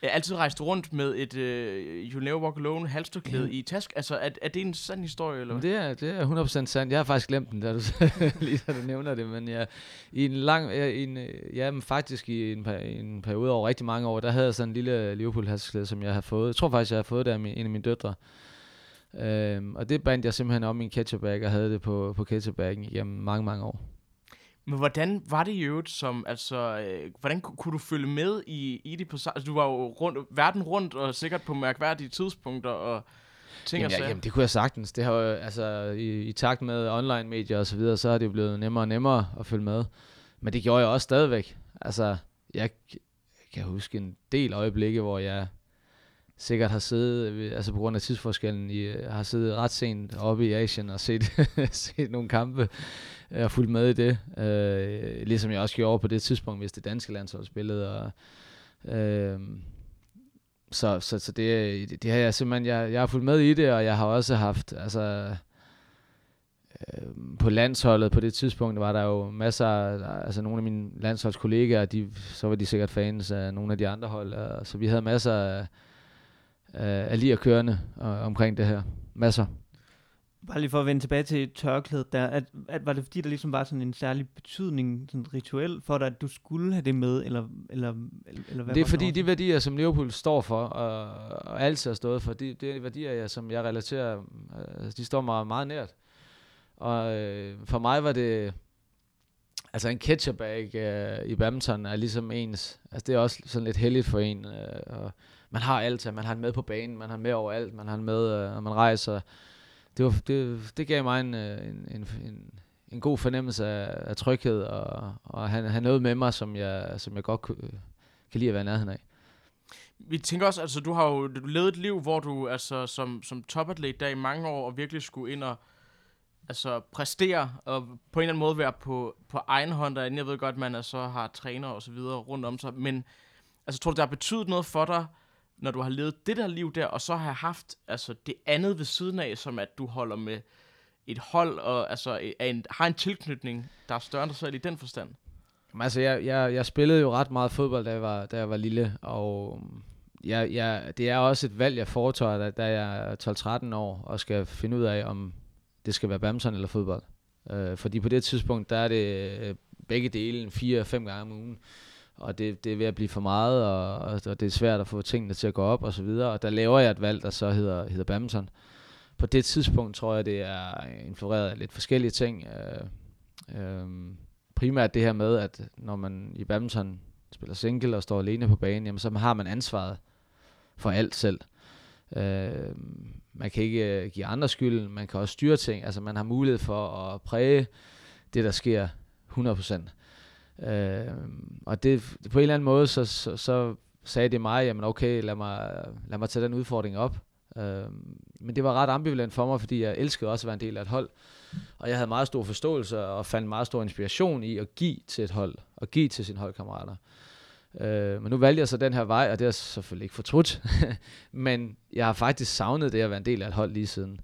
jeg altid rejste rundt med et øh, You Never Walk Alone halstørklæde ja. i task. Altså, er, er det en sand historie, eller Det er, det er 100% sandt. Jeg har faktisk glemt den, da du, lige da du nævner det. Men ja, i en lang, ja, i en, ja, men faktisk i en, i en periode over rigtig mange år, der havde jeg sådan en lille Liverpool halsklæde, som jeg har fået. Jeg tror faktisk, jeg har fået det af min, en af mine døtre. Øhm, og det bandt jeg simpelthen om i en ketchup-bag, og havde det på, på ketchup-baggen igennem mange, mange år. Men hvordan var det i øvrigt som, altså, øh, hvordan kunne du følge med i, i det på altså, du var jo rundt, verden rundt, og sikkert på mærkværdige tidspunkter, og ting jamen, og ja, jamen, det kunne jeg sagtens. Det har jo, altså, i, i takt med online-medier og så videre, så er det blevet nemmere og nemmere at følge med. Men det gjorde jeg også stadigvæk. Altså, jeg, jeg kan huske en del øjeblikke, hvor jeg sikkert har siddet, øh, altså på grund af tidsforskellen, i, øh, har siddet ret sent oppe i Asien og set, set nogle kampe øh, og fulgt med i det. Øh, ligesom jeg også gjorde på det tidspunkt, hvis det danske landshold spillede. Og, øh, så, så, så det, det, det har jeg simpelthen, jeg, jeg har fulgt med i det, og jeg har også haft, altså, øh, på landsholdet på det tidspunkt var der jo masser af, altså nogle af mine landsholdskollegaer, de, så var de sikkert fans af nogle af de andre hold, og, så vi havde masser af, af, af lige at kørende og, omkring det her. Masser. Bare lige for at vende tilbage til tørklædet der, at, at var det fordi, der ligesom var sådan en særlig betydning, sådan rituel for dig, at du skulle have det med, eller, eller, eller hvad Det er fordi, de værdier, som Liverpool står for, og, og altid har stået for, de, det er værdier, jeg, som jeg relaterer, øh, de står mig meget nært. Og øh, for mig var det, altså en ketchup-bag øh, i badminton er ligesom ens, altså det er også sådan lidt heldigt for en, øh, og man har alt, man har den med på banen, man har den med overalt, man har den med, øh, når man rejser. Det, var, det, det gav mig en, øh, en, en, en, en god fornemmelse af, af tryghed, og, og han, have noget med mig, som jeg, som jeg godt kunne, kan lide at være nærheden af. Vi tænker også, altså du har jo du levet et liv, hvor du altså som, som topatlet der i mange år, og virkelig skulle ind og altså præstere, og på en eller anden måde være på, på egen hånd, og jeg ved godt, at man altså har træner og så videre rundt om sig, men altså tror du, det har betydet noget for dig, når du har levet det der liv der, og så har haft altså det andet ved siden af, som at du holder med et hold, og altså er en, har en tilknytning, der er større end dig selv i den forstand? Jamen, altså, jeg, jeg, jeg spillede jo ret meget fodbold, da jeg var, da jeg var lille, og mm, jeg, jeg, det er også et valg, jeg foretager, da, da jeg er 12-13 år, og skal finde ud af, om det skal være badminton eller fodbold. Øh, fordi på det tidspunkt, der er det øh, begge dele fire-fem gange om ugen, og det, det er ved at blive for meget, og, og det er svært at få tingene til at gå op og så videre, og der laver jeg et valg, der så hedder, hedder badminton. På det tidspunkt tror jeg, det er influeret af lidt forskellige ting. Øh, øh, primært det her med, at når man i badminton spiller single og står alene på banen, jamen, så har man ansvaret for alt selv. Øh, man kan ikke øh, give andre skylden, man kan også styre ting, altså man har mulighed for at præge det, der sker 100%. Øh, og det, på en eller anden måde, så, så, så sagde det mig, jamen okay, lad mig, lad mig tage den udfordring op. Øh, men det var ret ambivalent for mig, fordi jeg elskede også at være en del af et hold. Og jeg havde meget stor forståelse og fandt meget stor inspiration i at give til et hold, og give til sine holdkammerater. Øh, men nu valgte jeg så den her vej, og det er jeg selvfølgelig ikke fortrudt. men jeg har faktisk savnet det at være en del af et hold lige siden.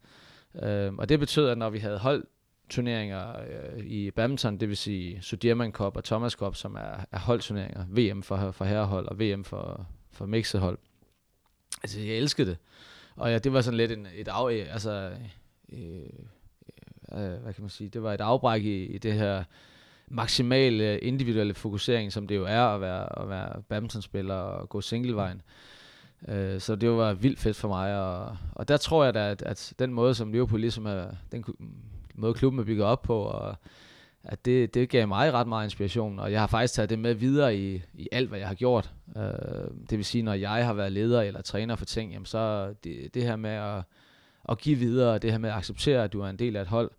Øh, og det betød, at når vi havde holdt turneringer øh, i badminton, det vil sige Sudirman Cup og Thomas Cup, som er, er holdturneringer, VM for, for herrehold og VM for, for mixehold. Altså, jeg elskede det. Og ja, det var sådan lidt en, et af, altså, øh, øh, øh, hvad kan man sige, det var et afbræk i, i det her maksimale individuelle fokusering, som det jo er at være, at være badmintonspiller og gå singlevejen. Øh, så det var vildt fedt for mig, og, og der tror jeg da, at, at den måde, som Liverpool ligesom er, den måde klubben er bygget op på, og at det, det gav mig ret meget inspiration, og jeg har faktisk taget det med videre i, i alt, hvad jeg har gjort. Øh, det vil sige, når jeg har været leder eller træner for ting, jamen så det, det her med at, at give videre, det her med at acceptere, at du er en del af et hold,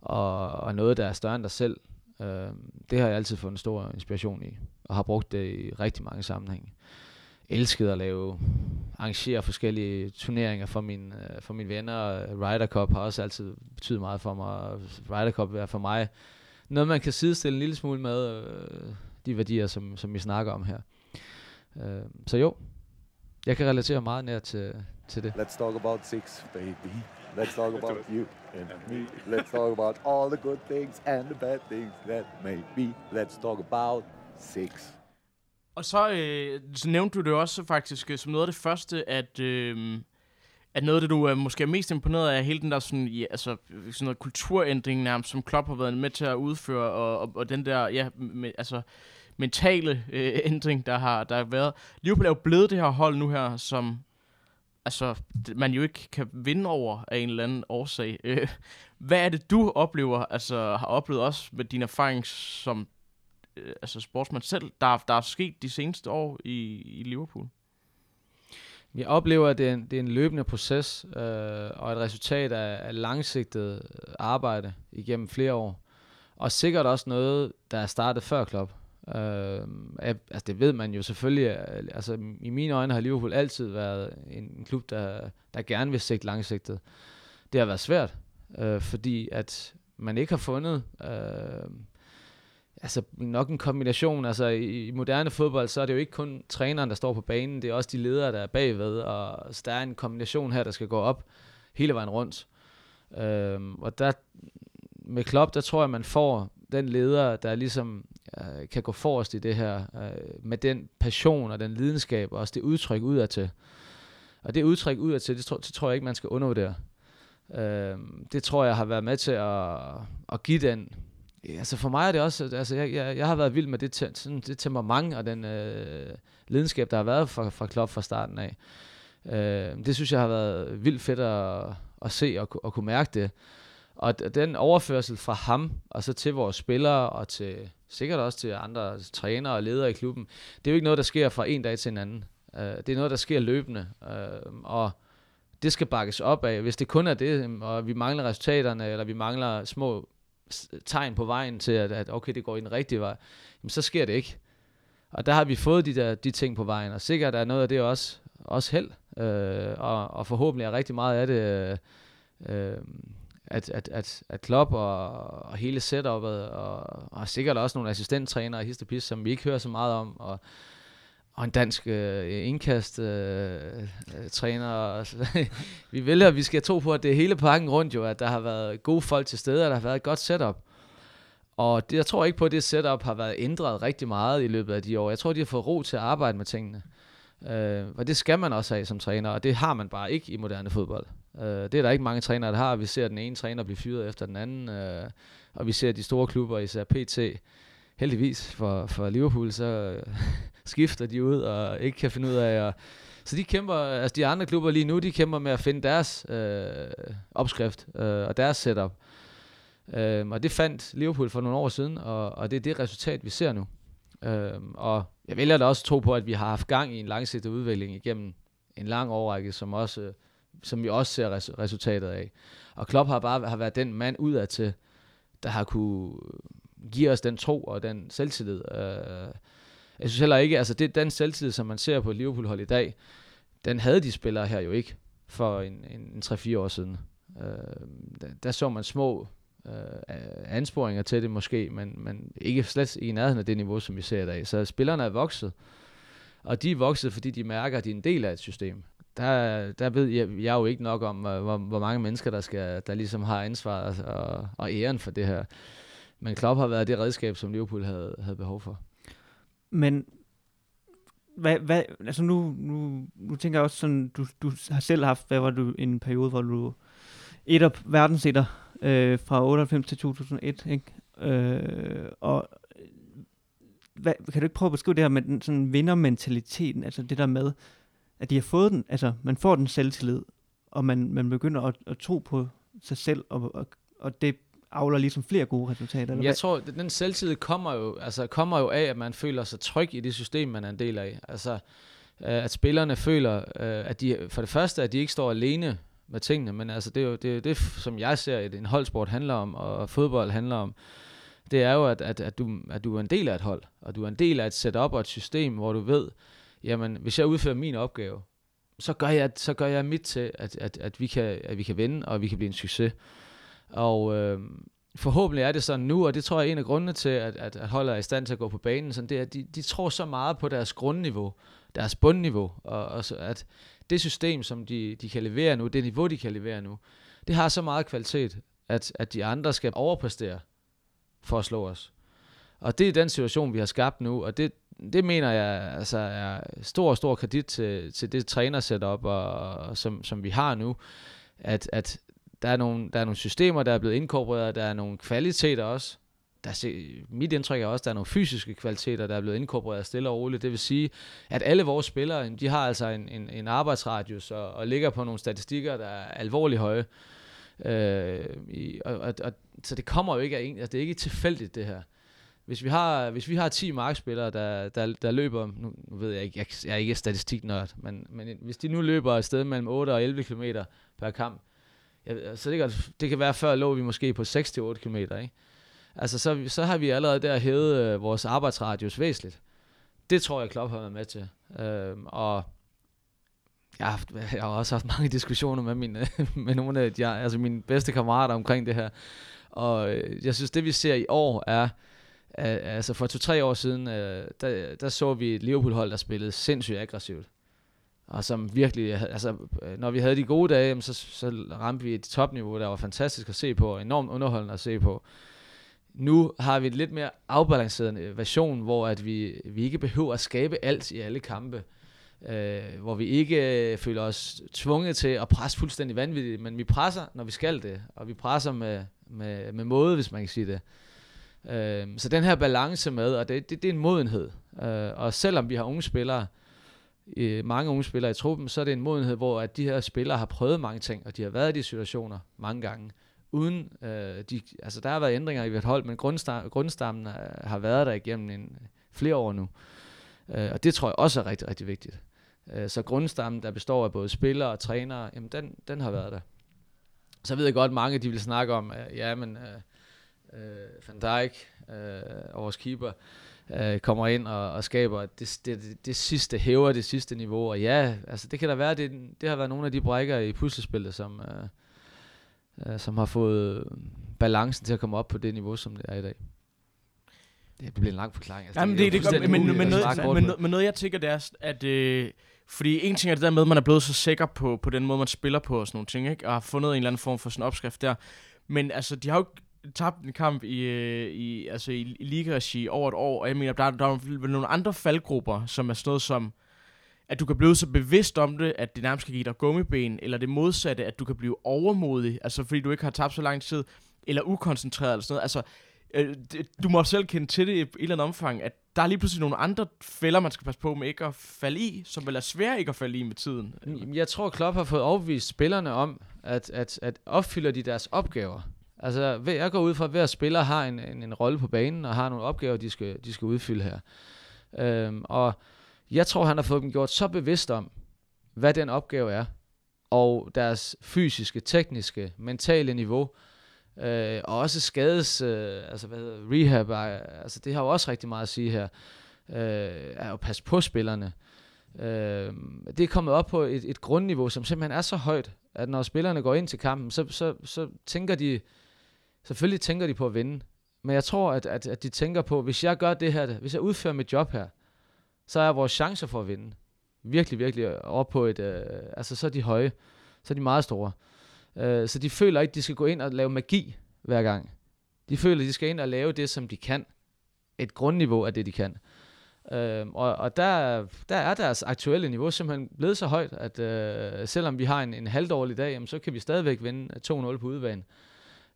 og, og noget, der er større end dig selv, øh, det har jeg altid fået en stor inspiration i, og har brugt det i rigtig mange sammenhænge. Elsket at lave, arrangere forskellige turneringer for, min, øh, for mine venner. Ryder Cup har også altid betydet meget for mig. Ryder Cup er for mig noget, man kan sidestille en lille smule med øh, de værdier, som, som vi snakker om her. Øh, så jo, jeg kan relatere meget nær til, til det. Let's talk about six, baby. Let's talk about you and me. Let's talk about all the good things and the bad things that may be. Let's talk about six. Og så, øh, så nævnte du det også faktisk øh, som noget af det første, at, øh, at noget af det, du er måske er mest imponeret af, er hele den der sådan, ja, altså, sådan noget kulturændring nærmest, som Klopp har været med til at udføre, og, og, og den der, ja, med, altså, mentale øh, ændring, der har, der har været. Liverpool er jo blevet det her hold nu her, som altså, man jo ikke kan vinde over af en eller anden årsag. Øh, hvad er det, du oplever, altså har oplevet også med din erfaring som øh, altså sportsmand selv, der, der er sket de seneste år i, i Liverpool? Jeg oplever, at det er en, det er en løbende proces øh, og et resultat af, af langsigtet arbejde igennem flere år. Og sikkert også noget, der er startet før klub. Øh, altså det ved man jo selvfølgelig. Øh, altså i mine øjne har Liverpool altid været en, en klub, der, der gerne vil sigte langsigtet. Det har været svært, øh, fordi at man ikke har fundet... Øh, altså nok en kombination. Altså i, i moderne fodbold, så er det jo ikke kun træneren, der står på banen, det er også de ledere, der er bagved, og så der er en kombination her, der skal gå op hele vejen rundt. Øhm, og der, med Klopp, der tror jeg, man får den leder, der ligesom øh, kan gå forrest i det her, øh, med den passion og den lidenskab, og også det udtryk udadtil. Og det udtryk udadtil, det tror, det tror jeg ikke, man skal undervurdere. Øh, det tror jeg har været med til at, at give den Altså for mig er det også, altså jeg, jeg, jeg har været vild med det, te, sådan det temperament og den øh, lidenskab, der har været fra, fra Klopp fra starten af. Øh, det synes jeg har været vildt fedt at, at se og, og kunne mærke det. Og den overførsel fra ham, og så til vores spillere, og til sikkert også til andre trænere og ledere i klubben, det er jo ikke noget, der sker fra en dag til en anden. Øh, det er noget, der sker løbende. Øh, og det skal bakkes op af. Hvis det kun er det, og vi mangler resultaterne, eller vi mangler små tegn på vejen til, at, at okay, det går i den rigtige vej, jamen, så sker det ikke. Og der har vi fået de, der, de ting på vejen, og sikkert er noget af det også, også held, øh, og, og forhåbentlig er rigtig meget af det, øh, øh at, at, at, at Klopp og, og hele setup'et, og, og sikkert også nogle assistenttrænere og Histopis, som vi ikke hører så meget om, og, og en dansk øh, indkast øh, øh, træner. vi vælger, at vi skal tro på, at det er hele pakken rundt jo, at der har været gode folk til stede, og der har været et godt setup. Og det, jeg tror ikke på, at det setup har været ændret rigtig meget i løbet af de år. Jeg tror, de har fået ro til at arbejde med tingene. Øh, og det skal man også have som træner, og det har man bare ikke i moderne fodbold. Øh, det er der ikke mange trænere, der har. Vi ser den ene træner blive fyret efter den anden, øh, og vi ser de store klubber, især PT, heldigvis for, for Liverpool, så øh, skifter de ud og ikke kan finde ud af at... Så de kæmper, altså de andre klubber lige nu, de kæmper med at finde deres øh, opskrift øh, og deres setup. Øh, og det fandt Liverpool for nogle år siden, og, og det er det resultat, vi ser nu. Øh, og jeg vælger da også tro på, at vi har haft gang i en langsigtet udvikling igennem en lang årrække, som, også, øh, som vi også ser res- resultatet af. Og Klopp har bare har været den mand udad til, der har kunne give os den tro og den selvtillid. Øh, jeg synes heller ikke, altså det, den selvtid, som man ser på Liverpool-hold i dag, den havde de spillere her jo ikke for en, en, en 3-4 år siden. Øh, der, der så man små øh, ansporinger til det måske, men, men ikke slet i nærheden af det niveau, som vi ser i dag. Så spillerne er vokset, og de er vokset, fordi de mærker, at de er en del af et system. Der, der ved jeg, jeg jo ikke nok om, øh, hvor, hvor mange mennesker, der, skal, der ligesom har ansvaret og, og æren for det her. Men Klopp har været det redskab, som Liverpool havde, havde behov for. Men hvad, hvad, altså nu, nu, nu tænker jeg også sådan, du, du har selv haft, hvad var du, en periode, hvor du et op verdensetter øh, fra 98 til 2001, ikke? Øh, og hvad, kan du ikke prøve at beskrive det her med den sådan vindermentaliteten, altså det der med, at de har fået den, altså man får den selvtillid, og man, man begynder at, at tro på sig selv, og, og, og det avler ligesom flere gode resultater. Eller jeg hvad? tror, at den selvtillid kommer jo, altså, kommer jo af, at man føler sig tryg i det system, man er en del af. Altså, øh, at spillerne føler, øh, at de, for det første, at de ikke står alene med tingene, men altså, det er jo det, er det som jeg ser, at en holdsport handler om, og fodbold handler om, det er jo, at, at, at, du, at du er en del af et hold, og du er en del af et setup og et system, hvor du ved, jamen, hvis jeg udfører min opgave, så gør jeg, så gør jeg mit til, at, at, at, vi kan, at vi kan vinde, og vi kan blive en succes. Og øh, forhåbentlig er det sådan nu, og det tror jeg er en af grundene til, at, at, at holdet er i stand til at gå på banen, sådan det er, at de, de tror så meget på deres grundniveau, deres bundniveau, og, og så, at det system, som de, de kan levere nu, det niveau, de kan levere nu, det har så meget kvalitet, at, at de andre skal overpræstere for at slå os. Og det er den situation, vi har skabt nu, og det, det mener jeg altså er stor, stor kredit til, til det trænersetup, og, og, som, som vi har nu, at, at der er, nogle, der er nogle systemer, der er blevet inkorporeret, der er nogle kvaliteter også. Der se, mit indtryk er også, at der er nogle fysiske kvaliteter, der er blevet inkorporeret stille og roligt. Det vil sige, at alle vores spillere, de har altså en, en, en arbejdsradius og, og ligger på nogle statistikker, der er alvorligt høje. Øh, i, og, og, og, så det kommer jo ikke af en, altså det er ikke tilfældigt det her. Hvis vi har, hvis vi har 10 markspillere, der, der, der løber, nu, nu ved jeg ikke, jeg, jeg er ikke statistiknørd, men, men hvis de nu løber et sted mellem 8 og 11 km per kamp, jeg, så altså, det kan, det kan være, før lå vi måske på 6-8 km, ikke? Altså, så, så har vi allerede der hævet øh, vores arbejdsradius væsentligt. Det tror jeg, Klopp har været med til. Øhm, og jeg har, haft, jeg har også haft mange diskussioner med, mine, med nogle af de, altså mine bedste kammerater omkring det her. Og øh, jeg synes, det vi ser i år er, altså for to-tre år siden, øh, der, der så vi et Liverpool-hold, der spillede sindssygt aggressivt og som virkelig, altså, øh, når vi havde de gode dage, så, så ramte vi et topniveau, der var fantastisk at se på, og enormt underholdende at se på. Nu har vi en lidt mere afbalanceret øh, version, hvor at vi, vi ikke behøver at skabe alt i alle kampe. Øh, hvor vi ikke øh, føler os tvunget til at presse fuldstændig vanvittigt, men vi presser, når vi skal det, og vi presser med, med, med måde, hvis man kan sige det. Øh, så den her balance med, og det, det, det er en modenhed. Øh, og selvom vi har unge spillere, øh, mange unge spillere i truppen, så er det en modenhed, hvor at de her spillere har prøvet mange ting, og de har været i de situationer mange gange, uden, øh, de, altså der har været ændringer i hvert hold, men grundstam, grundstammen øh, har været der igennem en, flere år nu. Øh, og det tror jeg også er rigtig, rigtig vigtigt. Øh, så grundstammen, der består af både spillere og trænere, jamen den, den har været der. Så ved jeg godt, mange de vil snakke om, øh, ja, men øh, øh, Van Dijk, øh, vores keeper, øh, kommer ind og, og skaber det, det, det, det sidste, hæver det sidste niveau. Og ja, altså det kan da være, det, det har været nogle af de brækker i puslespillet, som, øh, øh, som har fået balancen til at komme op på det niveau, som det er i dag. Det bliver en lang forklaring. Altså, Jamen, det, det, det, men, men, men, noget, men, men noget, jeg tænker, det er, at... Øh, fordi en ting er det der med, at man er blevet så sikker på, på den måde, man spiller på og sådan nogle ting, ikke? Og har fundet en eller anden form for sådan en opskrift der. Men altså, de har jo tabt en kamp i, øh, i, altså i, i ligeregi over et år, og jeg mener, der, der er nogle andre faldgrupper, som er sådan noget som, at du kan blive så bevidst om det, at det nærmest kan give dig gummiben, eller det modsatte, at du kan blive overmodig, altså fordi du ikke har tabt så lang tid, eller ukoncentreret eller sådan noget. Altså, øh, du må selv kende til det i et eller andet omfang, at der er lige pludselig nogle andre fælder, man skal passe på med ikke at falde i, som vel er svære ikke at falde i med tiden. Jeg tror, Klopp har fået overbevist spillerne om, at, at, at opfylder de deres opgaver, Altså, jeg går ud fra, at hver spiller har en, en, en rolle på banen, og har nogle opgaver, de skal, de skal udfylde her. Øhm, og jeg tror, han har fået dem gjort så bevidst om, hvad den opgave er, og deres fysiske, tekniske, mentale niveau, øh, og også skades, øh, altså hvad hedder rehab, øh, altså det har jo også rigtig meget at sige her, øh, er at passe på spillerne. Øh, det er kommet op på et, et grundniveau, som simpelthen er så højt, at når spillerne går ind til kampen, så, så, så tænker de, Selvfølgelig tænker de på at vinde, men jeg tror, at, at, at de tænker på, hvis jeg gør det her, hvis jeg udfører mit job her, så er vores chancer for at vinde virkelig, virkelig op på et, øh, altså så er de høje, så er de meget store. Øh, så de føler ikke, at de skal gå ind og lave magi hver gang. De føler, at de skal ind og lave det, som de kan. Et grundniveau af det, de kan. Øh, og og der, der er deres aktuelle niveau simpelthen blevet så højt, at øh, selvom vi har en, en halvdårlig dag, jamen, så kan vi stadigvæk vinde 2-0 på udebane. Øh,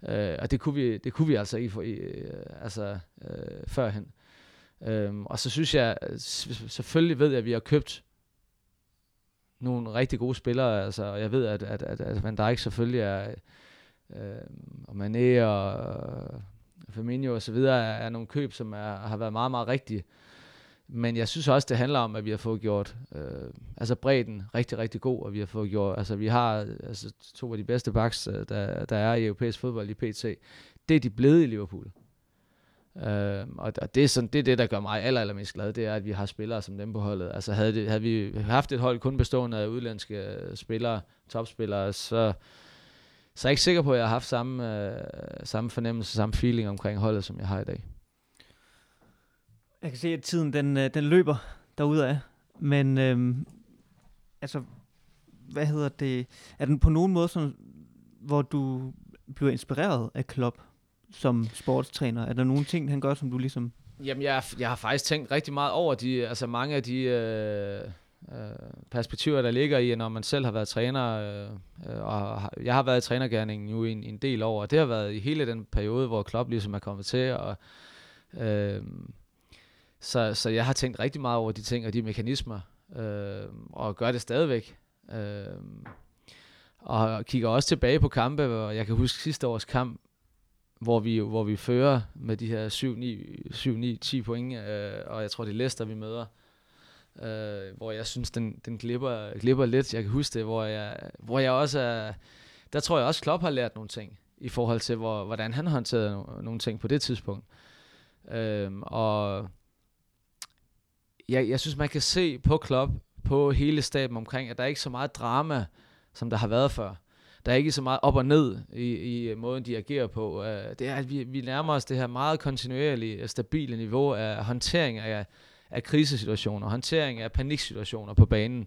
Øh, og det kunne vi, det kunne vi altså i, for, øh, altså, øh, førhen. Øhm, og så synes jeg, selvfølgelig ved jeg, at vi har købt nogle rigtig gode spillere, altså, og jeg ved, at, at, at, at Van Dijk selvfølgelig er, øh, og Mané og Firmino og så videre, er, er nogle køb, som er, har været meget, meget rigtige. Men jeg synes også, det handler om, at vi har fået gjort øh, altså bredden rigtig, rigtig god, og vi har fået gjort, altså vi har altså, to af de bedste backs, øh, der, der er i europæisk fodbold i PT. Det er de blevet i Liverpool. Øh, og, og det, er sådan, det er det, der gør mig aller, allermest glad, det er, at vi har spillere som dem på holdet. Altså havde, det, havde vi haft et hold kun bestående af udlandske øh, spillere, topspillere, så, så er jeg ikke sikker på, at jeg har haft samme, øh, samme fornemmelse, samme feeling omkring holdet, som jeg har i dag. Jeg kan se, at tiden den, øh, den løber derudad, Men øhm, altså, hvad hedder det? Er den på nogen måde sådan, hvor du bliver inspireret af Klopp som sportstræner? Er der nogle ting, han gør, som du ligesom... Jamen, jeg, jeg har faktisk tænkt rigtig meget over de, altså mange af de øh, øh, perspektiver, der ligger i, når man selv har været træner. Øh, og jeg har været i trænergærningen nu i en, en del år, og det har været i hele den periode, hvor Klopp ligesom er kommet til, og øh, så, så jeg har tænkt rigtig meget over de ting og de mekanismer, øh, og gør det stadigvæk. Øh, og kigger også tilbage på kampe, og jeg kan huske sidste års kamp, hvor vi, hvor vi fører med de her 7-9-10 point, øh, og jeg tror, det er Leicester, vi møder, øh, hvor jeg synes, den, den glipper, glipper lidt. Jeg kan huske det, hvor jeg, hvor jeg også er, der tror jeg også, Klopp har lært nogle ting, i forhold til, hvor, hvordan han håndterede no, nogle ting på det tidspunkt. Øh, og jeg, jeg synes, man kan se på klub, på hele staben omkring, at der er ikke så meget drama, som der har været før. Der er ikke så meget op og ned i, i øh, måden, de agerer på. Uh, det er, at vi, vi nærmer os det her meget kontinuerlige, øh, stabile niveau af håndtering af, af krisesituationer, håndtering af paniksituationer på banen.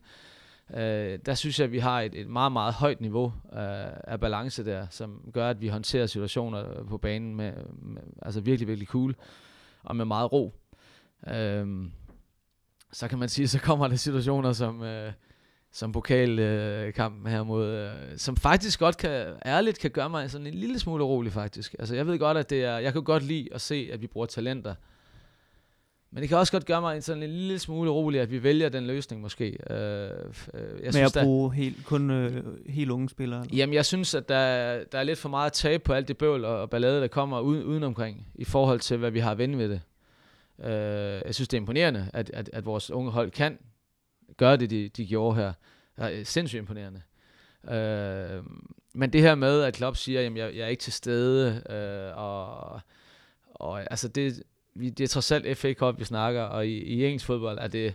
Uh, der synes jeg, at vi har et, et meget, meget højt niveau uh, af balance der, som gør, at vi håndterer situationer på banen med, med altså virkelig, virkelig cool og med meget ro. Uh, så kan man sige, så kommer der situationer som, øh, som pokalkampen øh, her mod, øh, som faktisk godt kan, ærligt kan gøre mig sådan en lille smule urolig faktisk. Altså jeg ved godt, at det er, jeg kan godt lide at se, at vi bruger talenter. Men det kan også godt gøre mig sådan en lille smule urolig, at vi vælger den løsning måske. Øh, øh, jeg Med at bruge der, helt, kun øh, helt unge spillere? Eller? Jamen jeg synes, at der, der er lidt for meget tab på alt det bøvl og, og ballade, der kommer uden, udenomkring, i forhold til, hvad vi har at vende ved det. Øh, jeg synes, det er imponerende, at, at, at vores unge hold kan gøre det, de, de gjorde her. er sindssygt imponerende. Øh, men det her med, at Klopp siger, at jeg, jeg er ikke til stede, øh, og, og altså det, vi, det er trods alt FA Cup, vi snakker, og i, i engelsk fodbold er det,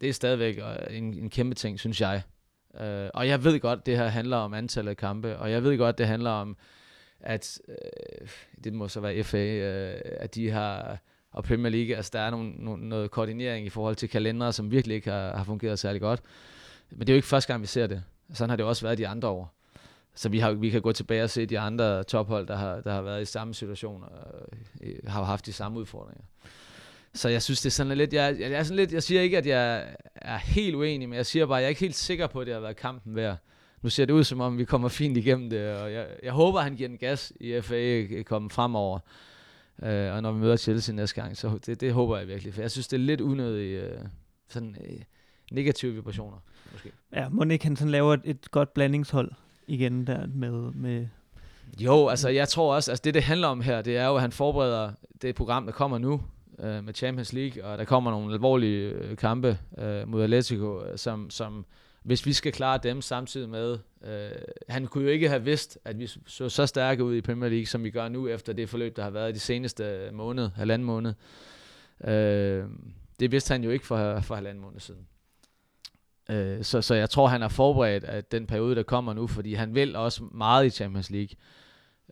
det er stadigvæk øh, en, en kæmpe ting, synes jeg. Øh, og jeg ved godt, det her handler om antallet af kampe, og jeg ved godt, det handler om, at øh, det må så være FA, øh, at de har, og Premier League, altså der er nogle, nogle, noget koordinering i forhold til kalendere, som virkelig ikke har, har fungeret særlig godt. Men det er jo ikke første gang, vi ser det. Sådan har det også været de andre år. Så vi, har, vi kan gå tilbage og se de andre tophold, der har, der har været i samme situation, og øh, har haft de samme udfordringer. Så jeg synes, det er sådan lidt, jeg, jeg, er sådan lidt, jeg siger ikke, at jeg er helt uenig, men jeg siger bare, at jeg er ikke helt sikker på, at det har været kampen værd. Nu ser det ud som om, vi kommer fint igennem det, og jeg, jeg håber, at han giver den gas i FA komme fremover. Uh, og når vi møder Chelsea næste gang, så det, det håber jeg virkelig, for jeg synes, det er lidt unødigt uh, sådan uh, negative vibrationer, måske. Ja, må ikke han sådan laver et, et godt blandingshold igen der med, med jo, altså jeg tror også, altså det det handler om her, det er jo, at han forbereder det program, der kommer nu, øh, med Champions League, og der kommer nogle alvorlige øh, kampe øh, mod Atletico, øh, som, som hvis vi skal klare dem samtidig med, øh, han kunne jo ikke have vidst, at vi så så stærke ud i Premier League, som vi gør nu, efter det forløb, der har været de seneste måned, halvanden måned. Øh, det vidste han jo ikke for, for halvanden måned siden. Øh, så, så jeg tror, han har forberedt at den periode, der kommer nu, fordi han vil også meget i Champions League,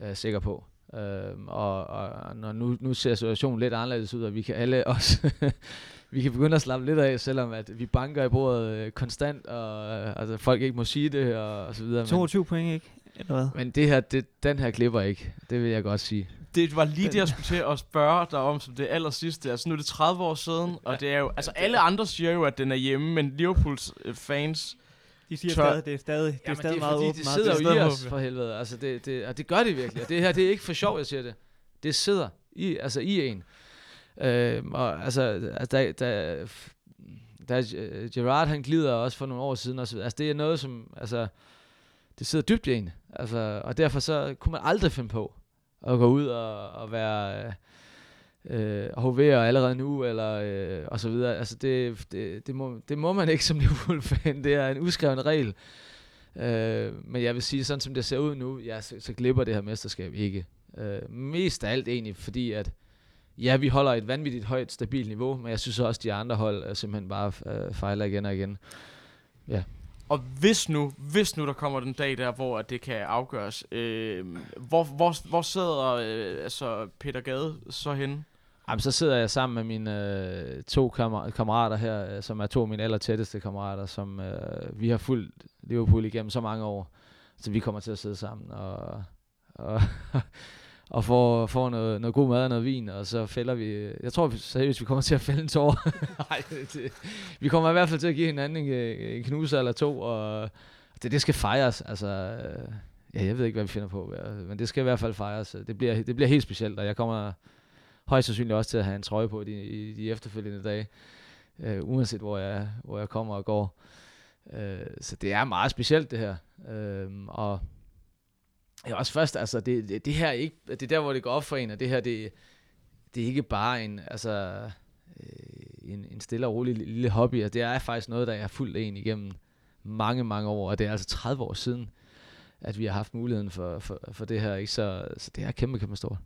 øh, sikker på. Øh, og, og når nu, nu ser situationen lidt anderledes ud, og vi kan alle også vi kan begynde at slappe lidt af, selvom at vi banker i bordet øh, konstant, og øh, altså, folk ikke må sige det, og, og så videre. 22 men, point, ikke? Eller hvad? Men det her, det, den her klipper ikke. Det vil jeg godt sige. Det var lige det, jeg skulle til at spørge dig om, som det aller sidste. Altså nu er det 30 år siden, og det er jo, altså alle andre siger jo, at den er hjemme, men Liverpools øh, fans de siger tør... stadig, det er stadig, det er stadig det er meget åbent. de sidder jo i os, for helvede. Altså, det, det, og det gør de virkelig. Og det her, det er ikke for sjov, jeg siger det. Det sidder i, altså i en. Øh, og altså, altså da, da, da øh, Gerard han glider også for nogle år siden, og så, altså det er noget, som, altså, det sidder dybt i en. Altså, og derfor så kunne man aldrig finde på at gå ud og, og være øh, HV'er allerede nu, eller øh, og så videre. Altså det, det, det, må, det må man ikke som Liverpool-fan. Det er en uskreven regel. Øh, men jeg vil sige, sådan som det ser ud nu, ja, så, så glipper det her mesterskab ikke. Øh, mest af alt egentlig, fordi at ja, vi holder et vanvittigt højt, stabilt niveau, men jeg synes også, at de andre hold øh, simpelthen bare øh, fejler igen og igen. Ja. Og hvis nu, hvis nu der kommer den dag der, hvor det kan afgøres, øh, hvor, hvor, hvor sidder øh, altså Peter Gade så henne? Jamen, så sidder jeg sammen med mine øh, to kammer- kammerater her, øh, som er to af mine aller tætteste kammerater, som øh, vi har fulgt Liverpool igennem så mange år. Så vi kommer til at sidde sammen og, og, og få, få noget, noget god mad og noget vin, og så fælder vi... Jeg tror seriøst, vi kommer til at fælde en tår. Nej, det, vi kommer i hvert fald til at give hinanden en, en knuse eller to, og det, det skal fejres. Altså, øh, ja, jeg ved ikke, hvad vi finder på, men det skal i hvert fald fejres. Det bliver, det bliver helt specielt, og jeg kommer højst sandsynligt også til at have en trøje på de, i de efterfølgende dage, øh, uanset hvor jeg, hvor jeg kommer og går. Øh, så det er meget specielt det her. Øh, og ja, også først, altså det, det, det her er ikke, det er der, hvor det går op for en, og det her, det, det er ikke bare en, altså, øh, en, en stille og rolig lille hobby, og det er faktisk noget, der jeg har fulgt en igennem mange, mange år, og det er altså 30 år siden, at vi har haft muligheden for, for, for det her, ikke? Så, så det er kæmpe, kæmpe stort.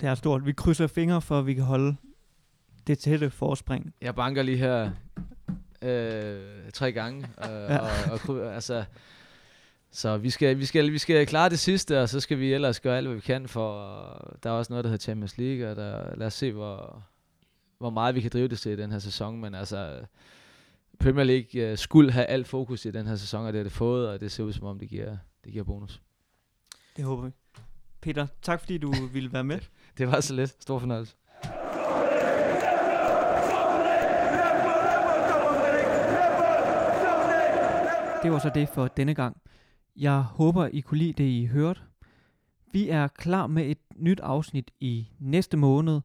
Det er stort. Vi krydser fingre for, at vi kan holde det tætte forspring. Jeg banker lige her øh, tre gange. Øh, ja. og, og, altså, så vi skal, vi, skal, vi skal klare det sidste, og så skal vi ellers gøre alt, hvad vi kan for... Der er også noget, der hedder Champions League, og der, lad os se, hvor, hvor meget vi kan drive det til i den her sæson. Men altså, Premier League uh, skulle have alt fokus i den her sæson, og det har det fået, og det ser ud som om, det giver, det giver bonus. Det håber vi. Peter, tak fordi du ville være med. det var så lidt. Stor fornøjelse. Det var så det for denne gang. Jeg håber, I kunne lide det, I hørte. Vi er klar med et nyt afsnit i næste måned,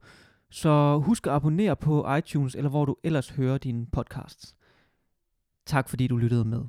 så husk at abonnere på iTunes, eller hvor du ellers hører dine podcasts. Tak fordi du lyttede med.